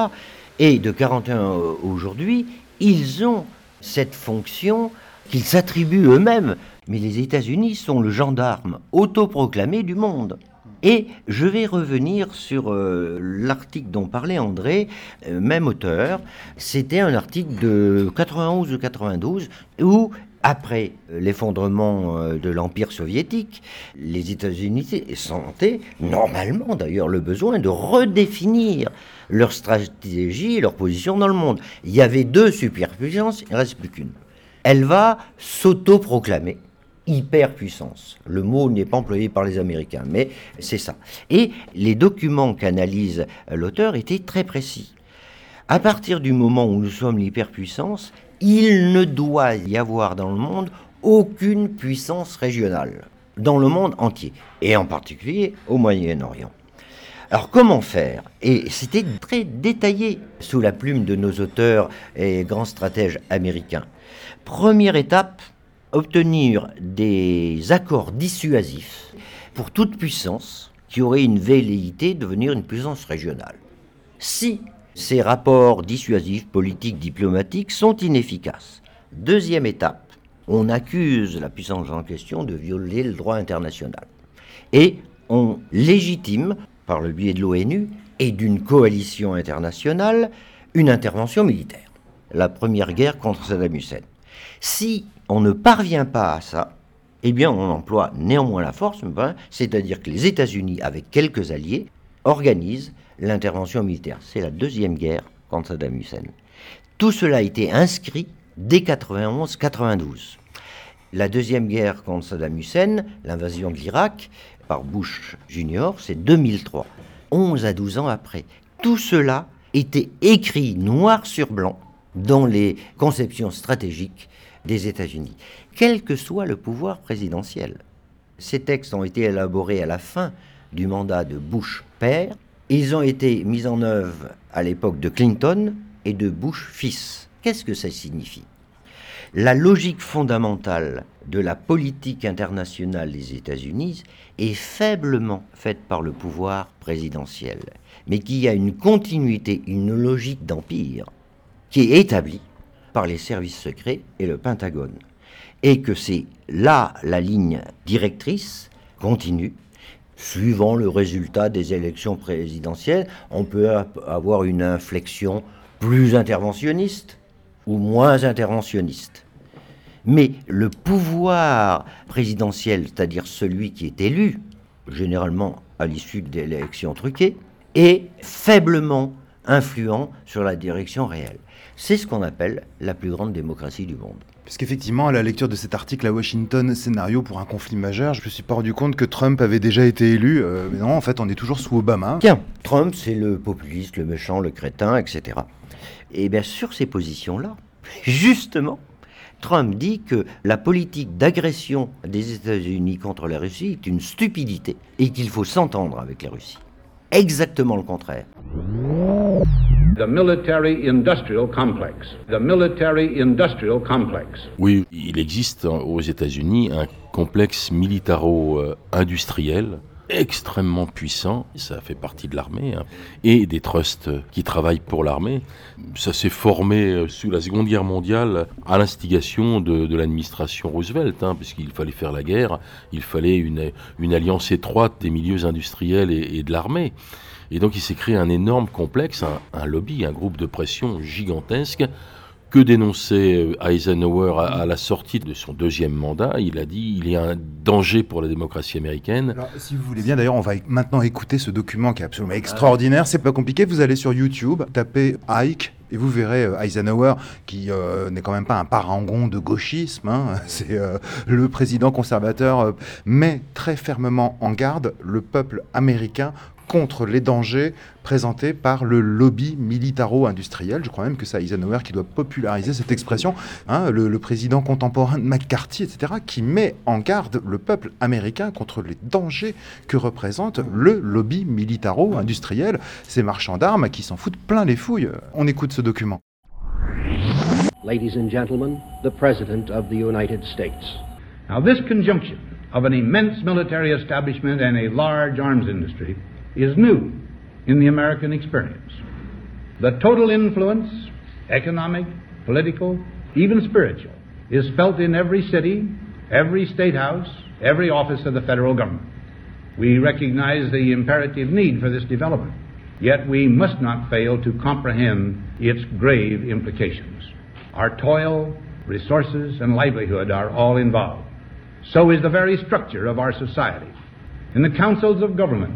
Et de 41 au- aujourd'hui, ils ont cette fonction qu'ils s'attribuent eux-mêmes. Mais les États-Unis sont le gendarme autoproclamé du monde. Et je vais revenir sur euh, l'article dont parlait André, euh, même auteur. C'était un article de 91 ou 92 où, après l'effondrement euh, de l'Empire soviétique, les États-Unis sentaient, normalement d'ailleurs, le besoin de redéfinir leur stratégie et leur position dans le monde. Il y avait deux superpuissances, il ne reste plus qu'une. Elle va s'autoproclamer hyperpuissance. Le mot n'est pas employé par les Américains, mais c'est ça. Et les documents qu'analyse l'auteur étaient très précis. À partir du moment où nous sommes l'hyperpuissance, il ne doit y avoir dans le monde aucune puissance régionale, dans le monde entier, et en particulier au Moyen-Orient. Alors comment faire? Et c'était très détaillé sous la plume de nos auteurs et grands stratèges américains. Première étape, obtenir des accords dissuasifs pour toute puissance qui aurait une velléité de devenir une puissance régionale. Si ces rapports dissuasifs, politiques, diplomatiques sont inefficaces. Deuxième étape, on accuse la puissance en question de violer le droit international. Et on légitime, par le biais de l'ONU et d'une coalition internationale, une intervention militaire. La première guerre contre Saddam Hussein. Si on ne parvient pas à ça, eh bien on emploie néanmoins la force, c'est-à-dire que les États-Unis, avec quelques alliés, organisent l'intervention militaire. C'est la deuxième guerre contre Saddam Hussein. Tout cela a été inscrit dès 91-92. La deuxième guerre contre Saddam Hussein, l'invasion de l'Irak par Bush Junior, c'est 2003, 11 à 12 ans après. Tout cela était écrit noir sur blanc dans les conceptions stratégiques des États-Unis, quel que soit le pouvoir présidentiel. Ces textes ont été élaborés à la fin du mandat de Bush père. Ils ont été mis en œuvre à l'époque de Clinton et de Bush fils. Qu'est-ce que ça signifie? La logique fondamentale de la politique internationale des États-Unis est faiblement faite par le pouvoir présidentiel, mais qui a une continuité, une logique d'empire qui est établie par les services secrets et le Pentagone. Et que c'est là la ligne directrice continue suivant le résultat des élections présidentielles, on peut avoir une inflexion plus interventionniste ou moins interventionniste. Mais le pouvoir présidentiel, c'est-à-dire celui qui est élu, généralement à l'issue d'élections truquées, est faiblement influent sur la direction réelle. C'est ce qu'on appelle la plus grande démocratie du monde. Puisqu'effectivement, à la lecture de cet article à Washington, scénario pour un conflit majeur, je me suis pas rendu compte que Trump avait déjà été élu. Euh, mais non, en fait, on est toujours sous Obama. Tiens, Trump, c'est le populiste, le méchant, le crétin, etc. Et bien, sur ces positions-là, justement, Trump dit que la politique d'agression des États-Unis contre la Russie est une stupidité et qu'il faut s'entendre avec la Russie. Exactement le contraire. The military industrial complex. The military industrial complex. Oui, il existe aux États-Unis un complexe militaro-industriel extrêmement puissant, ça fait partie de l'armée, hein, et des trusts qui travaillent pour l'armée. Ça s'est formé euh, sous la Seconde Guerre mondiale à l'instigation de, l'administration Roosevelt, hein, puisqu'il fallait faire la guerre, il fallait une, une alliance étroite des milieux industriels et de l'armée. Et donc il s'est créé un énorme complexe, un, lobby, un groupe de pression gigantesque que dénonçait euh, Eisenhower à, la sortie de son deuxième mandat? Il a dit il y a un danger pour la démocratie américaine. Si vous voulez bien, d'ailleurs, on va maintenant écouter ce document qui est absolument extraordinaire. C'est pas compliqué. Vous allez sur YouTube, tapez Ike. Et vous verrez euh, Eisenhower, qui euh, n'est quand même pas un parangon de gauchisme, hein. [LAUGHS] c'est le président conservateur, met très fermement en garde le peuple américain contre les dangers présentés par le lobby militaro-industriel. Je crois même que c'est Eisenhower qui doit populariser cette expression, hein, le, président contemporain de McCarthy, etc., qui met en garde le peuple américain contre les dangers que représente le lobby militaro-industriel, ces marchands d'armes qui s'en foutent plein les fouilles. On écoute ce document. Ladies and gentlemen, the President of the United States. Now this conjunction of an immense military establishment and a large arms industry is new in the American experience. The total influence, economic, political, even spiritual, is felt in every city, every state house, every office of the federal government. We recognize the imperative need for this development, yet we must not fail to comprehend its grave implications. Our toil, resources, and livelihood are all involved. So is the very structure of our society. In the councils of government,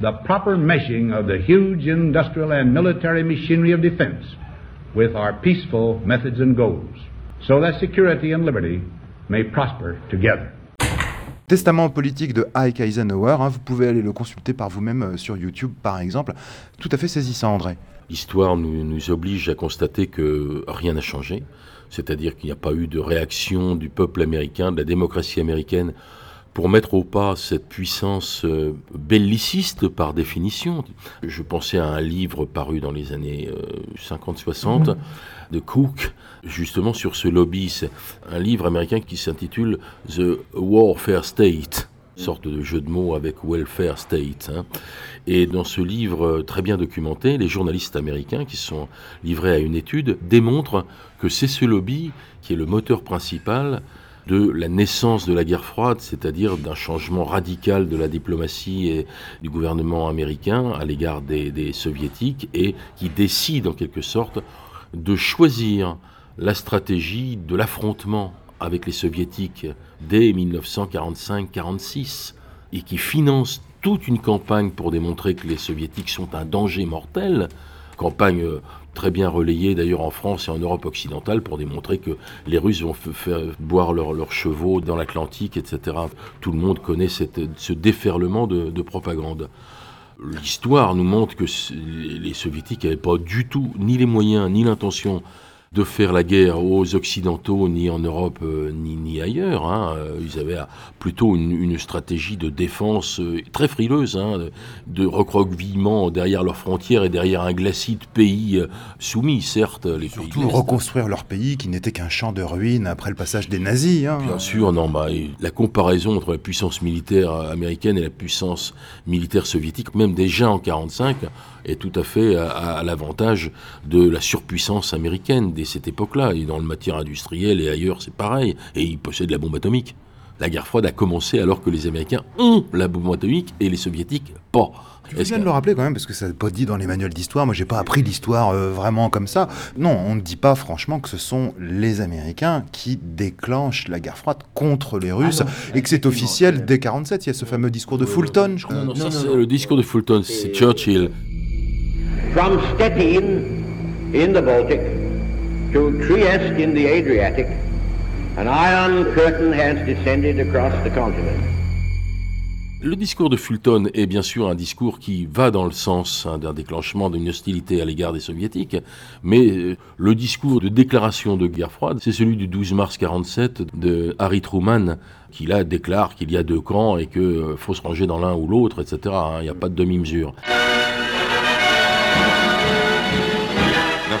the proper meshing of the huge industrial and military machinery of defense with our peaceful methods and goals, so that security and liberty may prosper together. Testament politique de Ike Eisenhower, hein, vous pouvez aller le consulter par vous-même euh, sur YouTube par exemple. Tout à fait saisissant, André. L'histoire nous, nous oblige à constater que rien n'a changé, c'est-à-dire qu'il n'y a pas eu de réaction du peuple américain, de la démocratie américaine pour mettre au pas cette puissance euh, belliciste par définition. Je pensais à un livre paru dans les années 50-60 euh, de Cook, justement sur ce lobby. C'est un livre américain qui s'intitule The Warfare State sorte de jeu de mots avec welfare state. Hein. Et dans ce livre euh, très bien documenté, les journalistes américains qui sont livrés à une étude démontrent que c'est ce lobby qui est le moteur principal de la naissance de la guerre froide, c'est-à-dire d'un changement radical de la diplomatie et du gouvernement américain à l'égard des, soviétiques et qui décide en quelque sorte de choisir la stratégie de l'affrontement avec les soviétiques dès 1945-46 et qui finance toute une campagne pour démontrer que les soviétiques sont un danger mortel, campagne euh, très bien relayée d'ailleurs en France et en Europe occidentale pour démontrer que les Russes vont faire boire leurs chevaux dans l'Atlantique, etc. Tout le monde connaît ce déferlement de propagande. L'histoire nous montre que les soviétiques n'avaient pas du tout ni les moyens ni l'intention de faire la guerre aux Occidentaux, ni en Europe, euh, ni, ni, ailleurs. Hein. Euh, ils avaient euh, plutôt une, une, stratégie de défense très frileuse, hein, de, de, recroquevillement derrière leurs frontières et derrière un glacis de pays soumis, certes. Les Surtout pays reconstruire leur pays qui n'était qu'un champ de ruines après le passage des nazis. Hein. Bien sûr, non, bah, la comparaison entre la puissance militaire américaine et la puissance militaire soviétique, même déjà en 1945, est tout à fait à, à l'avantage de la surpuissance américaine dès cette époque-là. Et dans le matière industrielle et ailleurs, c'est pareil. Et ils possèdent la bombe atomique. La guerre froide a commencé alors que les Américains ont la bombe atomique et les Soviétiques pas. Tu viens de le rappeler quand même, parce que ça n'est pas dit dans les manuels d'histoire. Moi, j'ai pas appris l'histoire euh, vraiment comme ça. Non, on ne dit pas franchement que ce sont les Américains qui déclenchent la guerre froide contre les Russes Ah non, et que c'est officiel dès 47. Il y a ce fameux discours de Fulton, je crois. Non, non, ça, c'est le discours de Fulton, c'est Churchill. From Stettin in the Baltic to Trieste in the Adriatic, an iron curtain has descended across the continent. Le discours de Fulton est bien sûr un discours qui va dans le sens hein, d'un déclenchement d'une hostilité à l'égard des soviétiques, mais euh, le discours de déclaration de guerre froide, c'est celui du 12 mars 47 de Harry Truman, qui là déclare qu'il y a deux camps et qu'il euh, faut se ranger dans l'un ou l'autre, etc. hein, Il n'y a pas de demi-mesure.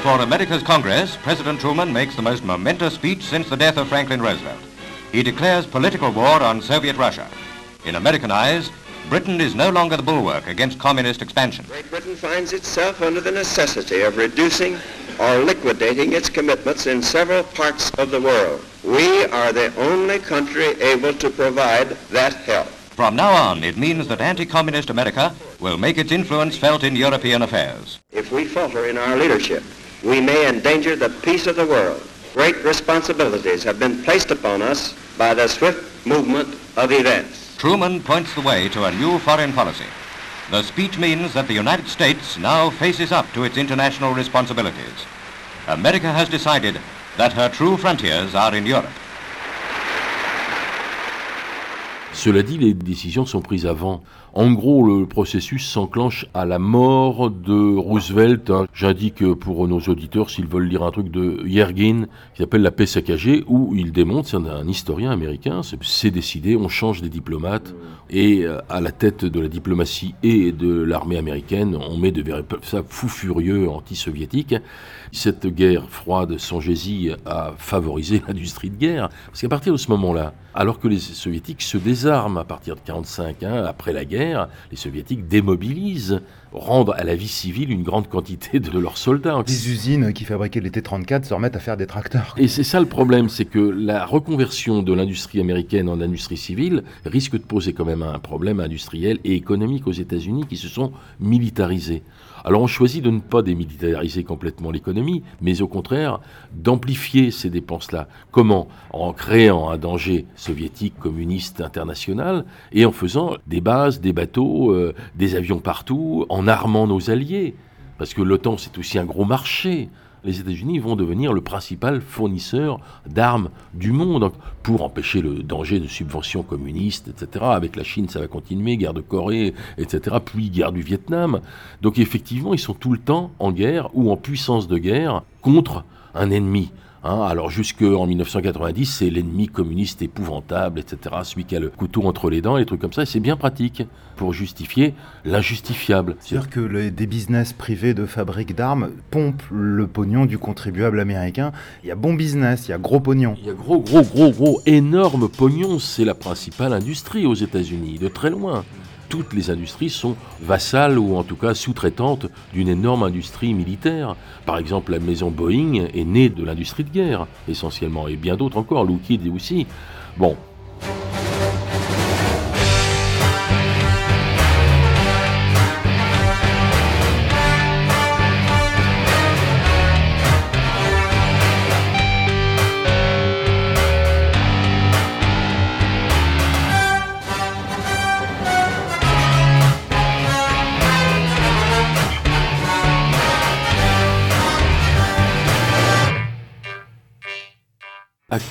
Before America's Congress, President Truman makes the most momentous speech since the death of Franklin Roosevelt. He declares political war on Soviet Russia. In American eyes, Britain is no longer the bulwark against communist expansion. Great Britain finds itself under the necessity of reducing or liquidating its commitments in several parts of the world. We are the only country able to provide that help. From now on, it means that anti-communist America will make its influence felt in European affairs. If we falter in our leadership, we may endanger the peace of the world. Great responsibilities have been placed upon us by the swift movement of events. Truman points the way to a new foreign policy. The speech means that the United States now faces up to its international responsibilities. America has decided that her true frontiers are in Europe. Cela dit, les décisions sont prises avant. En gros, le processus s'enclenche à la mort de Roosevelt. hein. J'indique pour nos auditeurs, s'ils veulent lire un truc de Yergin, qui s'appelle La paix saccagée, où il démontre, c'est un, historien américain, c'est- décidé, on change des diplomates, et euh, à la tête de la diplomatie et de l'armée américaine, on met de véritables fous furieux anti-soviétiques. Cette guerre froide, songez-y, a favorisé [LAUGHS] l'industrie de guerre, parce qu'à partir de ce moment-là, alors que les soviétiques se désarment à partir de 45, hein, après la guerre, les soviétiques démobilisent, rendent à la vie civile une grande quantité de leurs soldats. Des usines qui fabriquaient les T-34 se remettent à faire des tracteurs. Et c'est ça le problème, c'est que la reconversion de l'industrie américaine en industrie civile risque de poser quand même un problème industriel et économique aux États-Unis qui se sont militarisés. Alors on choisit de ne pas démilitariser complètement l'économie, mais au contraire d'amplifier ces dépenses-là. Comment? En créant un danger soviétique, communiste, international, et en faisant des bases, des bateaux, euh, des avions partout, en armant nos alliés. Parce que l'OTAN, c'est aussi un gros marché. Les États-Unis vont devenir le principal fournisseur d'armes du monde pour empêcher le danger de subventions communistes, etc. Avec la Chine, ça va continuer, guerre de Corée, etc. Puis guerre du Vietnam. Donc effectivement, ils sont tout le temps en guerre ou en puissance de guerre contre un ennemi. Hein, alors jusqu'en 1990, c'est l'ennemi communiste épouvantable, etc. Celui qui a le couteau entre les dents, des trucs comme ça. Et c'est bien pratique pour justifier l'injustifiable. C'est-à-dire que les- des business privés de fabrique d'armes pompent le pognon du contribuable américain. Il y a bon business, il y a gros pognon. Il y a gros, gros, gros, gros, énorme pognon. C'est la principale industrie aux États-Unis, de très loin. Toutes les industries sont vassales ou en tout cas sous-traitantes d'une énorme industrie militaire. Par exemple, la maison Boeing est née de l'industrie de guerre, essentiellement, et bien d'autres encore, Lockheed aussi. Bon,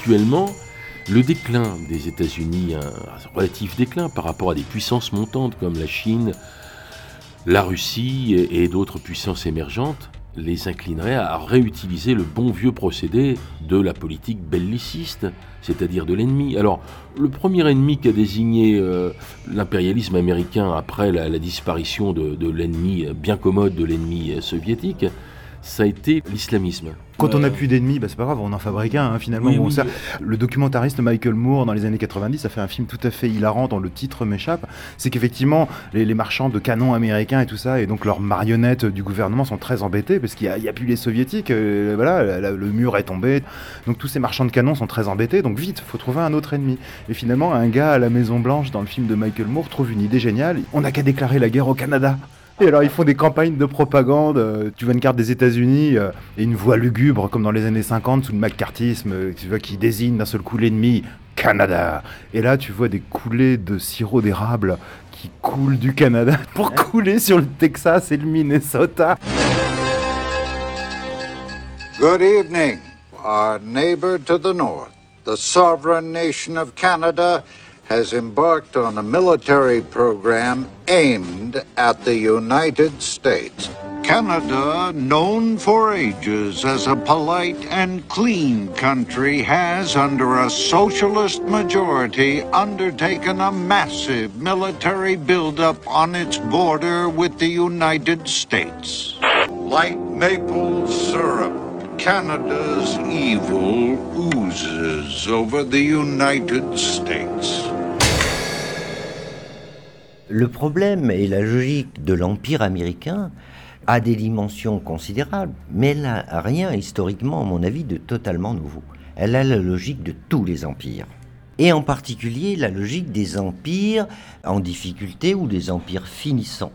Actuellement, le déclin des États-Unis, un relatif déclin par rapport à des puissances montantes comme la Chine, la Russie et d'autres puissances émergentes, les inclinerait à réutiliser le bon vieux procédé de la politique belliciste, c'est-à-dire de l'ennemi. Alors, le premier ennemi qu'a désigné euh, l'impérialisme américain après la, disparition de l'ennemi bien commode de l'ennemi soviétique, ça a été l'islamisme. Quand on n'a plus d'ennemis, bah, c'est pas grave, on en fabrique un hein, finalement. Le documentariste Michael Moore dans les années 90 a fait un film tout à fait hilarant dont le titre m'échappe. C'est qu'effectivement, les, marchands de canons américains et tout ça, et donc leurs marionnettes du gouvernement sont très embêtés parce qu'il n'y a, plus les soviétiques, euh, voilà, le mur est tombé. Donc tous ces marchands de canons sont très embêtés, donc vite, faut trouver un autre ennemi. Et finalement, un gars à la Maison Blanche dans le film de Michael Moore trouve une idée géniale. On n'a qu'à déclarer la guerre au Canada. Et alors ils font des campagnes de propagande. Euh, tu vois une carte des États-Unis euh, et une voix lugubre comme dans les années 50 sous le McCarthyisme, euh, tu vois qui désigne d'un seul coup l'ennemi Canada. Et là tu vois des coulées de sirop d'érable qui coulent du Canada [LAUGHS] pour couler sur le Texas et le Minnesota. Good evening, our neighbor to the north, the sovereign nation of Canada. Has embarked on a military program aimed at the United States. Canada, known for ages as a polite and clean country, has, under a socialist majority, undertaken a massive military buildup on its border with the United States. Like maple syrup, Canada's evil oozes over the United States. Le problème et la logique de l'Empire américain a des dimensions considérables, mais elle n'a rien historiquement, à mon avis, de totalement nouveau. Elle a la logique de tous les empires. Et en particulier la logique des empires en difficulté ou des empires finissants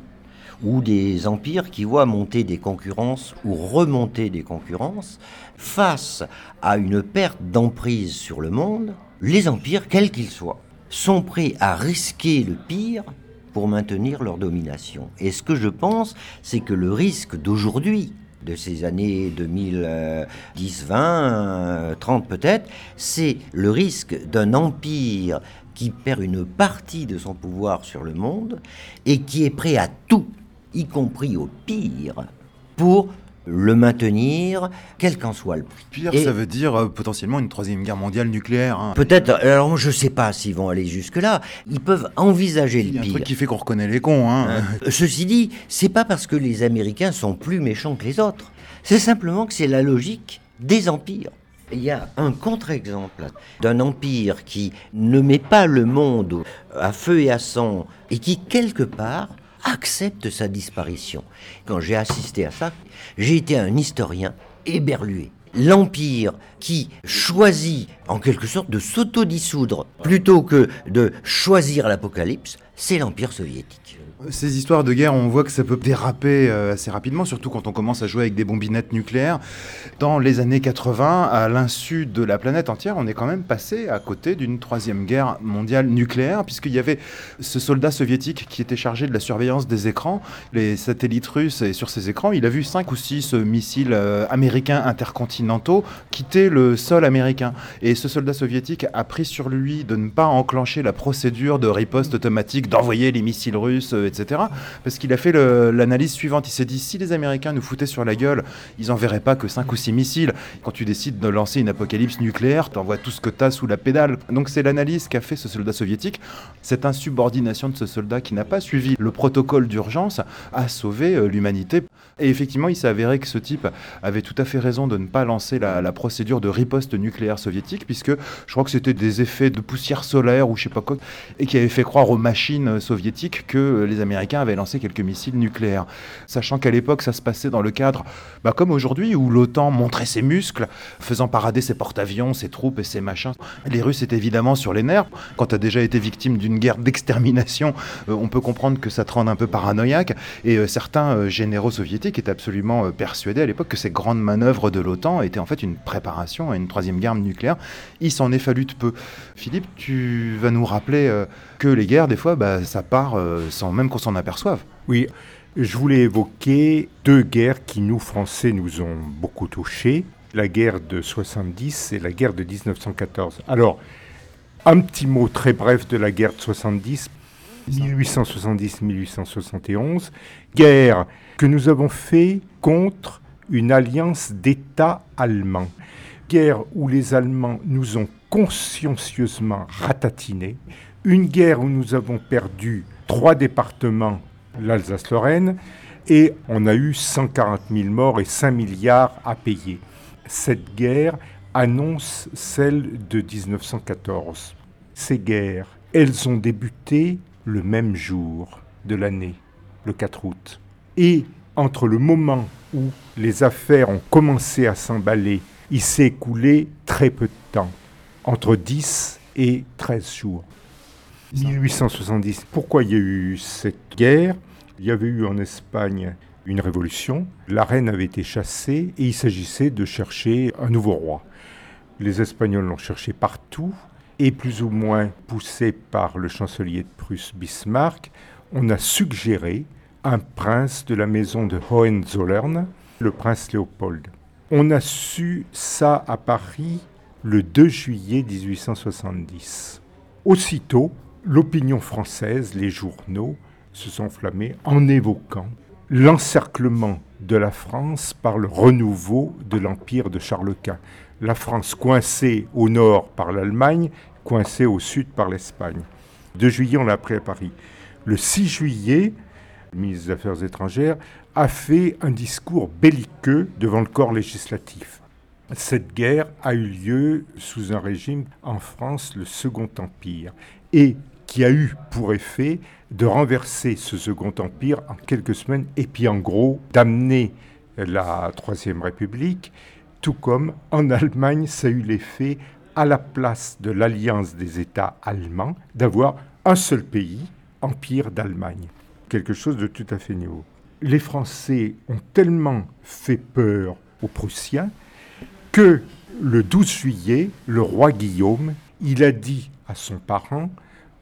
ou des empires qui voient monter des concurrences ou remonter des concurrences, face à une perte d'emprise sur le monde, les empires, quels qu'ils soient, sont prêts à risquer le pire pour maintenir leur domination. Et ce que je pense, c'est que le risque d'aujourd'hui, de ces années 2010, 20, 30 peut-être, c'est le risque d'un empire qui perd une partie de son pouvoir sur le monde et qui est prêt à tout, y compris au pire, pour le maintenir, quel qu'en soit le prix. Pire, ça veut dire euh, potentiellement une troisième guerre mondiale nucléaire. Hein. Peut-être, alors je ne sais pas s'ils vont aller jusque-là. Ils peuvent envisager le pire. Il y a un truc qui fait qu'on reconnaît les cons. Hein. Euh, ceci dit, c'est pas parce que les Américains sont plus méchants que les autres. C'est simplement que c'est la logique des empires. Il y a un contre-exemple d'un empire qui ne met pas le monde à feu et à sang et qui, quelque part, accepte sa disparition. Quand j'ai assisté à ça, j'ai été un historien éberlué. L'Empire qui choisit en quelque sorte de s'autodissoudre plutôt que de choisir l'Apocalypse, c'est l'Empire soviétique. Ces histoires de guerre, on voit que ça peut déraper euh, assez rapidement, surtout quand on commence à jouer avec des bombinettes nucléaires. Dans les années 80, à l'insu de la planète entière, on est quand même passé à côté d'une troisième guerre mondiale nucléaire, puisqu'il y avait ce soldat soviétique qui était chargé de la surveillance des écrans, les satellites russes, et sur ces écrans, il a vu cinq ou six euh, missiles euh, américains intercontinentaux quitter le sol américain. Et ce soldat soviétique a pris sur lui de ne pas enclencher la procédure de riposte automatique, d'envoyer les missiles russes, etc. Parce qu'il a fait l'analyse suivante. Il s'est dit si les Américains nous foutaient sur la gueule, ils enverraient pas que 5 ou 6 missiles. Quand tu décides de lancer une apocalypse nucléaire, t'envoies tout ce que t'as sous la pédale. Donc c'est l'analyse qu'a fait ce soldat soviétique. Cette insubordination de ce soldat qui n'a pas suivi le protocole d'urgence a sauvé euh, l'humanité. Et effectivement, il s'est avéré que ce type avait tout à fait raison de ne pas lancer la, la procédure de riposte nucléaire soviétique, puisque je crois que c'était des effets de poussière solaire ou je sais pas quoi, et qui avait fait croire aux machines soviétiques que euh, les Américains avaient lancé quelques missiles nucléaires. Sachant qu'à l'époque, ça se passait dans le cadre, bah, comme aujourd'hui, où l'OTAN montrait ses muscles, faisant parader ses porte-avions, ses troupes et ses machins. Les Russes étaient évidemment sur les nerfs. Quand tu as déjà été victime d'une guerre d'extermination, euh, on peut comprendre que ça te rende un peu paranoïaque. Et euh, certains euh, généraux soviétiques étaient absolument euh, persuadés à l'époque que ces grandes manœuvres de l'OTAN étaient en fait une préparation à une troisième guerre nucléaire. Il s'en est fallu de peu. Philippe, tu vas nous rappeler euh, que les guerres, des fois, bah, ça part euh, sans même qu'on s'en aperçoive. Oui, je voulais évoquer deux guerres qui, nous, Français, nous ont beaucoup touchés. La guerre de 70 et la guerre de 1914. Alors, un petit mot très bref de la guerre de 70. 1870-1871, guerre que nous avons fait contre une alliance d'États allemands. Guerre où les Allemands nous ont consciencieusement ratatinés. Une guerre où nous avons perdu trois départements, l'Alsace-Lorraine, et on a eu 140 000 morts et 5 milliards à payer. Cette guerre annonce celle de 1914. Ces guerres, elles ont débuté le même jour de l'année, le 4 août. Et entre le moment où les affaires ont commencé à s'emballer, il s'est écoulé très peu de temps, entre 10 et 13 jours. 1870, pourquoi il y a eu cette guerre? Il y avait eu en Espagne une révolution, la reine avait été chassée et il s'agissait de chercher un nouveau roi. Les Espagnols l'ont cherché partout et plus ou moins poussé par le chancelier de Prusse Bismarck, on a suggéré un prince de la maison de Hohenzollern, le prince Léopold. On a su ça à Paris le 2 juillet 1870. Aussitôt, l'opinion française, les journaux, se sont enflammés en évoquant l'encerclement de la France par le renouveau de l'empire de Charles Quint. La France coincée au nord par l'Allemagne, coincée au sud par l'Espagne. 2 juillet, on l'a appris à Paris. Le 6 juillet, le ministre des Affaires étrangères a fait un discours belliqueux devant le corps législatif. Cette guerre a eu lieu sous un régime en France, le Second Empire, qui a eu pour effet de renverser ce Second Empire en quelques semaines, et puis en gros d'amener la Troisième République, tout comme en Allemagne, ça a eu l'effet, à la place de l'alliance des États allemands, d'avoir un seul pays, Empire d'Allemagne. Quelque chose de tout à fait nouveau. Les Français ont tellement fait peur aux Prussiens que le 12 juillet, le roi Guillaume, il a dit à son parent,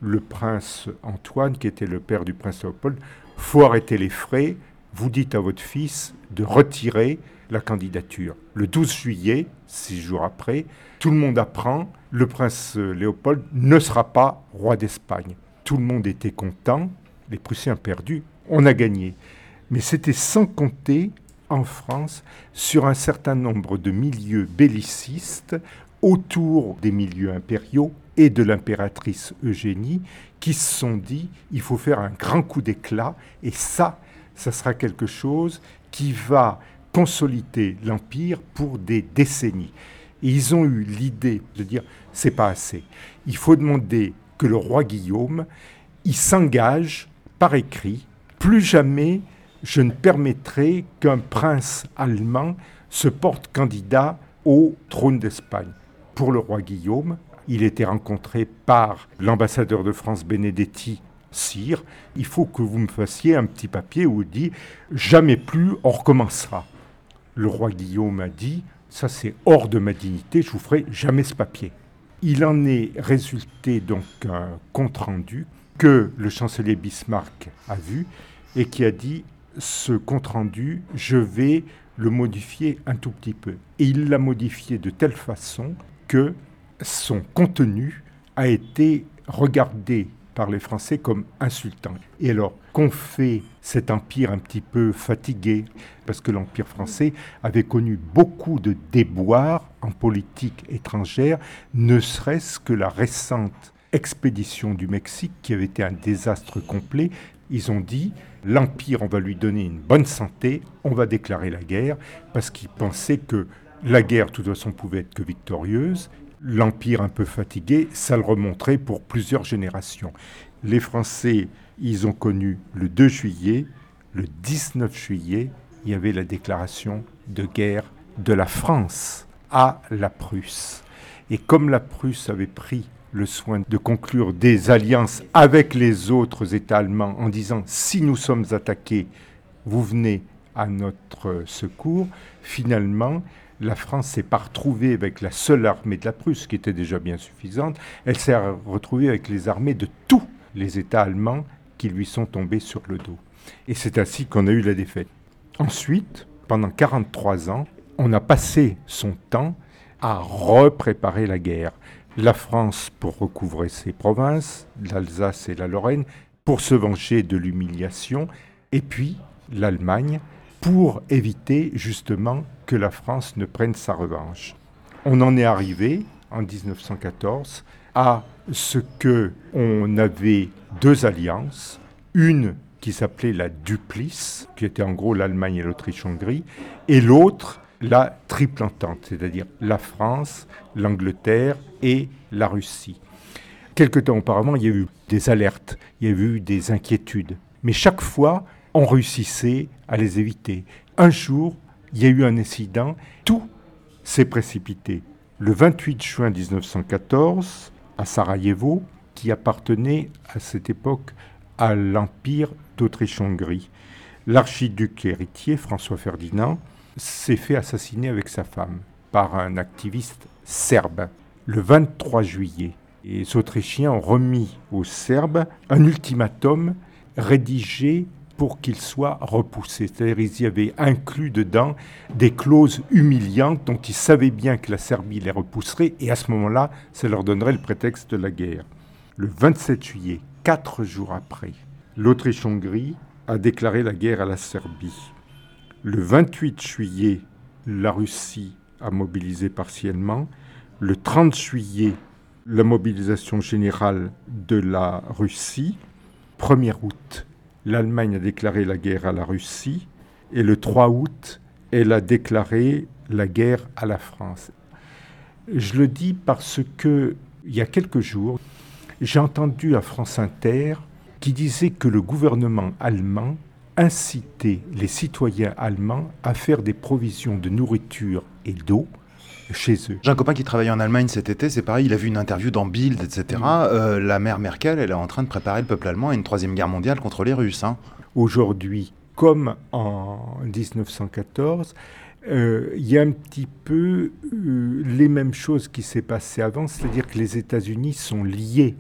le prince Antoine, qui était le père du prince Léopold, faut arrêter les frais, vous dites à votre fils de retirer la candidature. Le 12 juillet, six jours après, tout le monde apprend, le prince Léopold ne sera pas roi d'Espagne. Tout le monde était content, les Prussiens perdus, on a gagné. Mais c'était sans compter en France sur un certain nombre de milieux bellicistes autour des milieux impériaux et de l'impératrice Eugénie qui se sont dit il faut faire un grand coup d'éclat et ça, ça sera quelque chose qui va consolider l'empire pour des décennies. Et ils ont eu l'idée de dire c'est pas assez. Il faut demander que le roi Guillaume il s'engage par écrit plus jamais je ne permettrai qu'un prince allemand se porte candidat au trône d'Espagne. Pour le roi Guillaume, il était rencontré par l'ambassadeur de France Benedetti, Sire, il faut que vous me fassiez un petit papier où il dit jamais plus on recommencera. Le roi Guillaume a dit ça c'est hors de ma dignité, je vous ferai jamais ce papier. Il en est résulté donc un compte rendu que le chancelier Bismarck a vu et qui a dit ce compte-rendu, je vais le modifier un tout petit peu. Et il l'a modifié de telle façon que son contenu a été regardé par les Français comme insultant. Et alors, qu'ont fait cet empire un petit peu fatigué? Parce que l'empire français avait connu beaucoup de déboires en politique étrangère, ne serait-ce que la récente expédition du Mexique qui avait été un désastre complet. Ils ont dit, l'Empire, on va lui donner une bonne santé, on va déclarer la guerre, parce qu'ils pensaient que la guerre, de toute façon, pouvait être que victorieuse. L'Empire un peu fatigué, ça le remontrait pour plusieurs générations. Les Français, ils ont connu le 2 juillet, le 19 juillet, il y avait la déclaration de guerre de la France à la Prusse. Et comme la Prusse avait pris le soin de conclure des alliances avec les autres États allemands en disant si nous sommes attaqués, vous venez à notre secours, finalement, la France s'est pas retrouvée avec la seule armée de la Prusse, qui était déjà bien suffisante, elle s'est retrouvée avec les armées de tous les États allemands qui lui sont tombés sur le dos. Et c'est ainsi qu'on a eu la défaite. Ensuite, pendant 43 ans, on a passé son temps à repréparer la guerre la France pour recouvrer ses provinces, l'Alsace et la Lorraine, pour se venger de l'humiliation, et puis l'Allemagne pour éviter justement que la France ne prenne sa revanche. On en est arrivé en 1914 à ce que on avait deux alliances, une qui s'appelait la Duplice, qui était en gros l'Allemagne et l'Autriche-Hongrie, et l'autre la triple entente, c'est-à-dire la France, l'Angleterre et la Russie. Quelque temps auparavant, il y a eu des alertes, il y a eu des inquiétudes, mais chaque fois, on réussissait à les éviter. Un jour, il y a eu un incident, tout s'est précipité. Le 28 juin 1914, à Sarajevo, qui appartenait à cette époque à l'Empire d'Autriche-Hongrie. L'archiduc héritier, François Ferdinand, s'est fait assassiner avec sa femme par un activiste serbe le 23 juillet. Et les Autrichiens ont remis aux Serbes un ultimatum rédigé pour qu'il soit repoussé. C'est-à-dire qu'ils y avaient inclus dedans des clauses humiliantes dont ils savaient bien que la Serbie les repousserait et à ce moment-là, ça leur donnerait le prétexte de la guerre. Le 27 juillet, quatre jours après, l'Autriche-Hongrie a déclaré la guerre à la Serbie. Le 28 juillet, la Russie a mobilisé partiellement. Le 30 juillet, la mobilisation générale de la Russie. 1er août, l'Allemagne a déclaré la guerre à la Russie. Et le 3 août, elle a déclaré la guerre à la France. Je le dis parce que, il y a quelques jours, j'ai entendu à France Inter qui disait que le gouvernement allemand inciter les citoyens allemands à faire des provisions de nourriture et d'eau chez eux. J'ai un copain qui travaillait en Allemagne cet été, c'est pareil, il a vu une interview dans Bild, etc. Mm. Euh, la mère Merkel, elle est en train de préparer le peuple allemand à une troisième guerre mondiale contre les Russes. Hein. Aujourd'hui, comme en 1914, euh, il y a un petit peu euh, les mêmes choses qui s'est passé avant, c'est-à-dire que les États-Unis sont liés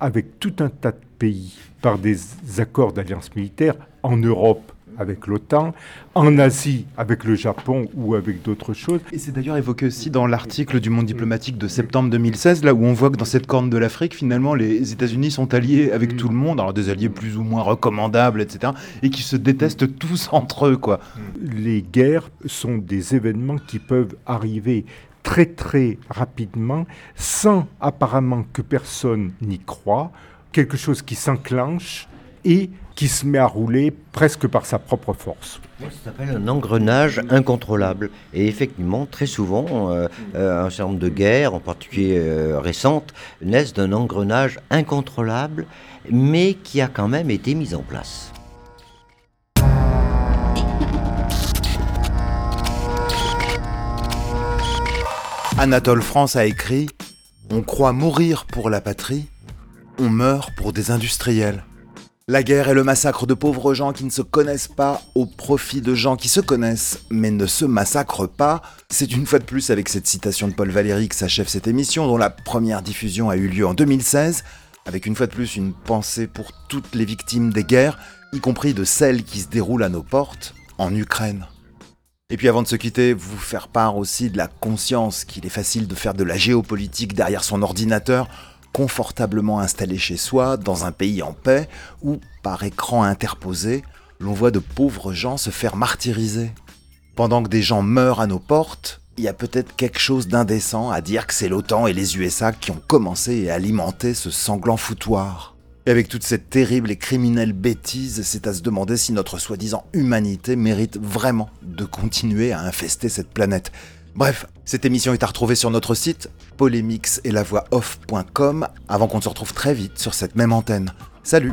avec tout un tas de pays par des accords d'alliance militaire en Europe avec l'OTAN, en Asie avec le Japon ou avec d'autres choses. Et c'est d'ailleurs évoqué aussi dans l'article du Monde diplomatique de septembre 2016, là où on voit que dans cette corne de l'Afrique, finalement, les États-Unis sont alliés avec tout le monde, alors des alliés plus ou moins recommandables, etc., et qui se détestent tous entre eux, quoi. Les guerres sont des événements qui peuvent arriver très très rapidement, sans apparemment que personne n'y croit, quelque chose qui s'enclenche et qui se met à rouler presque par sa propre force. Ça s'appelle un engrenage incontrôlable. Et effectivement, très souvent, euh, euh, un certain nombre de guerres, en particulier euh, récentes, naissent d'un engrenage incontrôlable, mais qui a quand même été mis en place. Anatole France a écrit On croit mourir pour la patrie, on meurt pour des industriels. La guerre est le massacre de pauvres gens qui ne se connaissent pas au profit de gens qui se connaissent mais ne se massacrent pas. C'est une fois de plus avec cette citation de Paul Valéry que s'achève cette émission dont la première diffusion a eu lieu en 2016, avec une fois de plus une pensée pour toutes les victimes des guerres, y compris de celles qui se déroulent à nos portes en Ukraine. Et puis avant de se quitter, vous faire part aussi de la conscience qu'il est facile de faire de la géopolitique derrière son ordinateur confortablement installé chez soi, dans un pays en paix, où, par écran interposé, l'on voit de pauvres gens se faire martyriser. Pendant que des gens meurent à nos portes, il y a peut-être quelque chose d'indécent à dire que c'est l'OTAN et les USA qui ont commencé et alimenté ce sanglant foutoir. Et avec toute cette terrible et criminelle bêtise, c'est à se demander si notre soi-disant humanité mérite vraiment de continuer à infester cette planète. Bref, cette émission est à retrouver sur notre site polémix et avant qu'on se retrouve très vite sur cette même antenne. Salut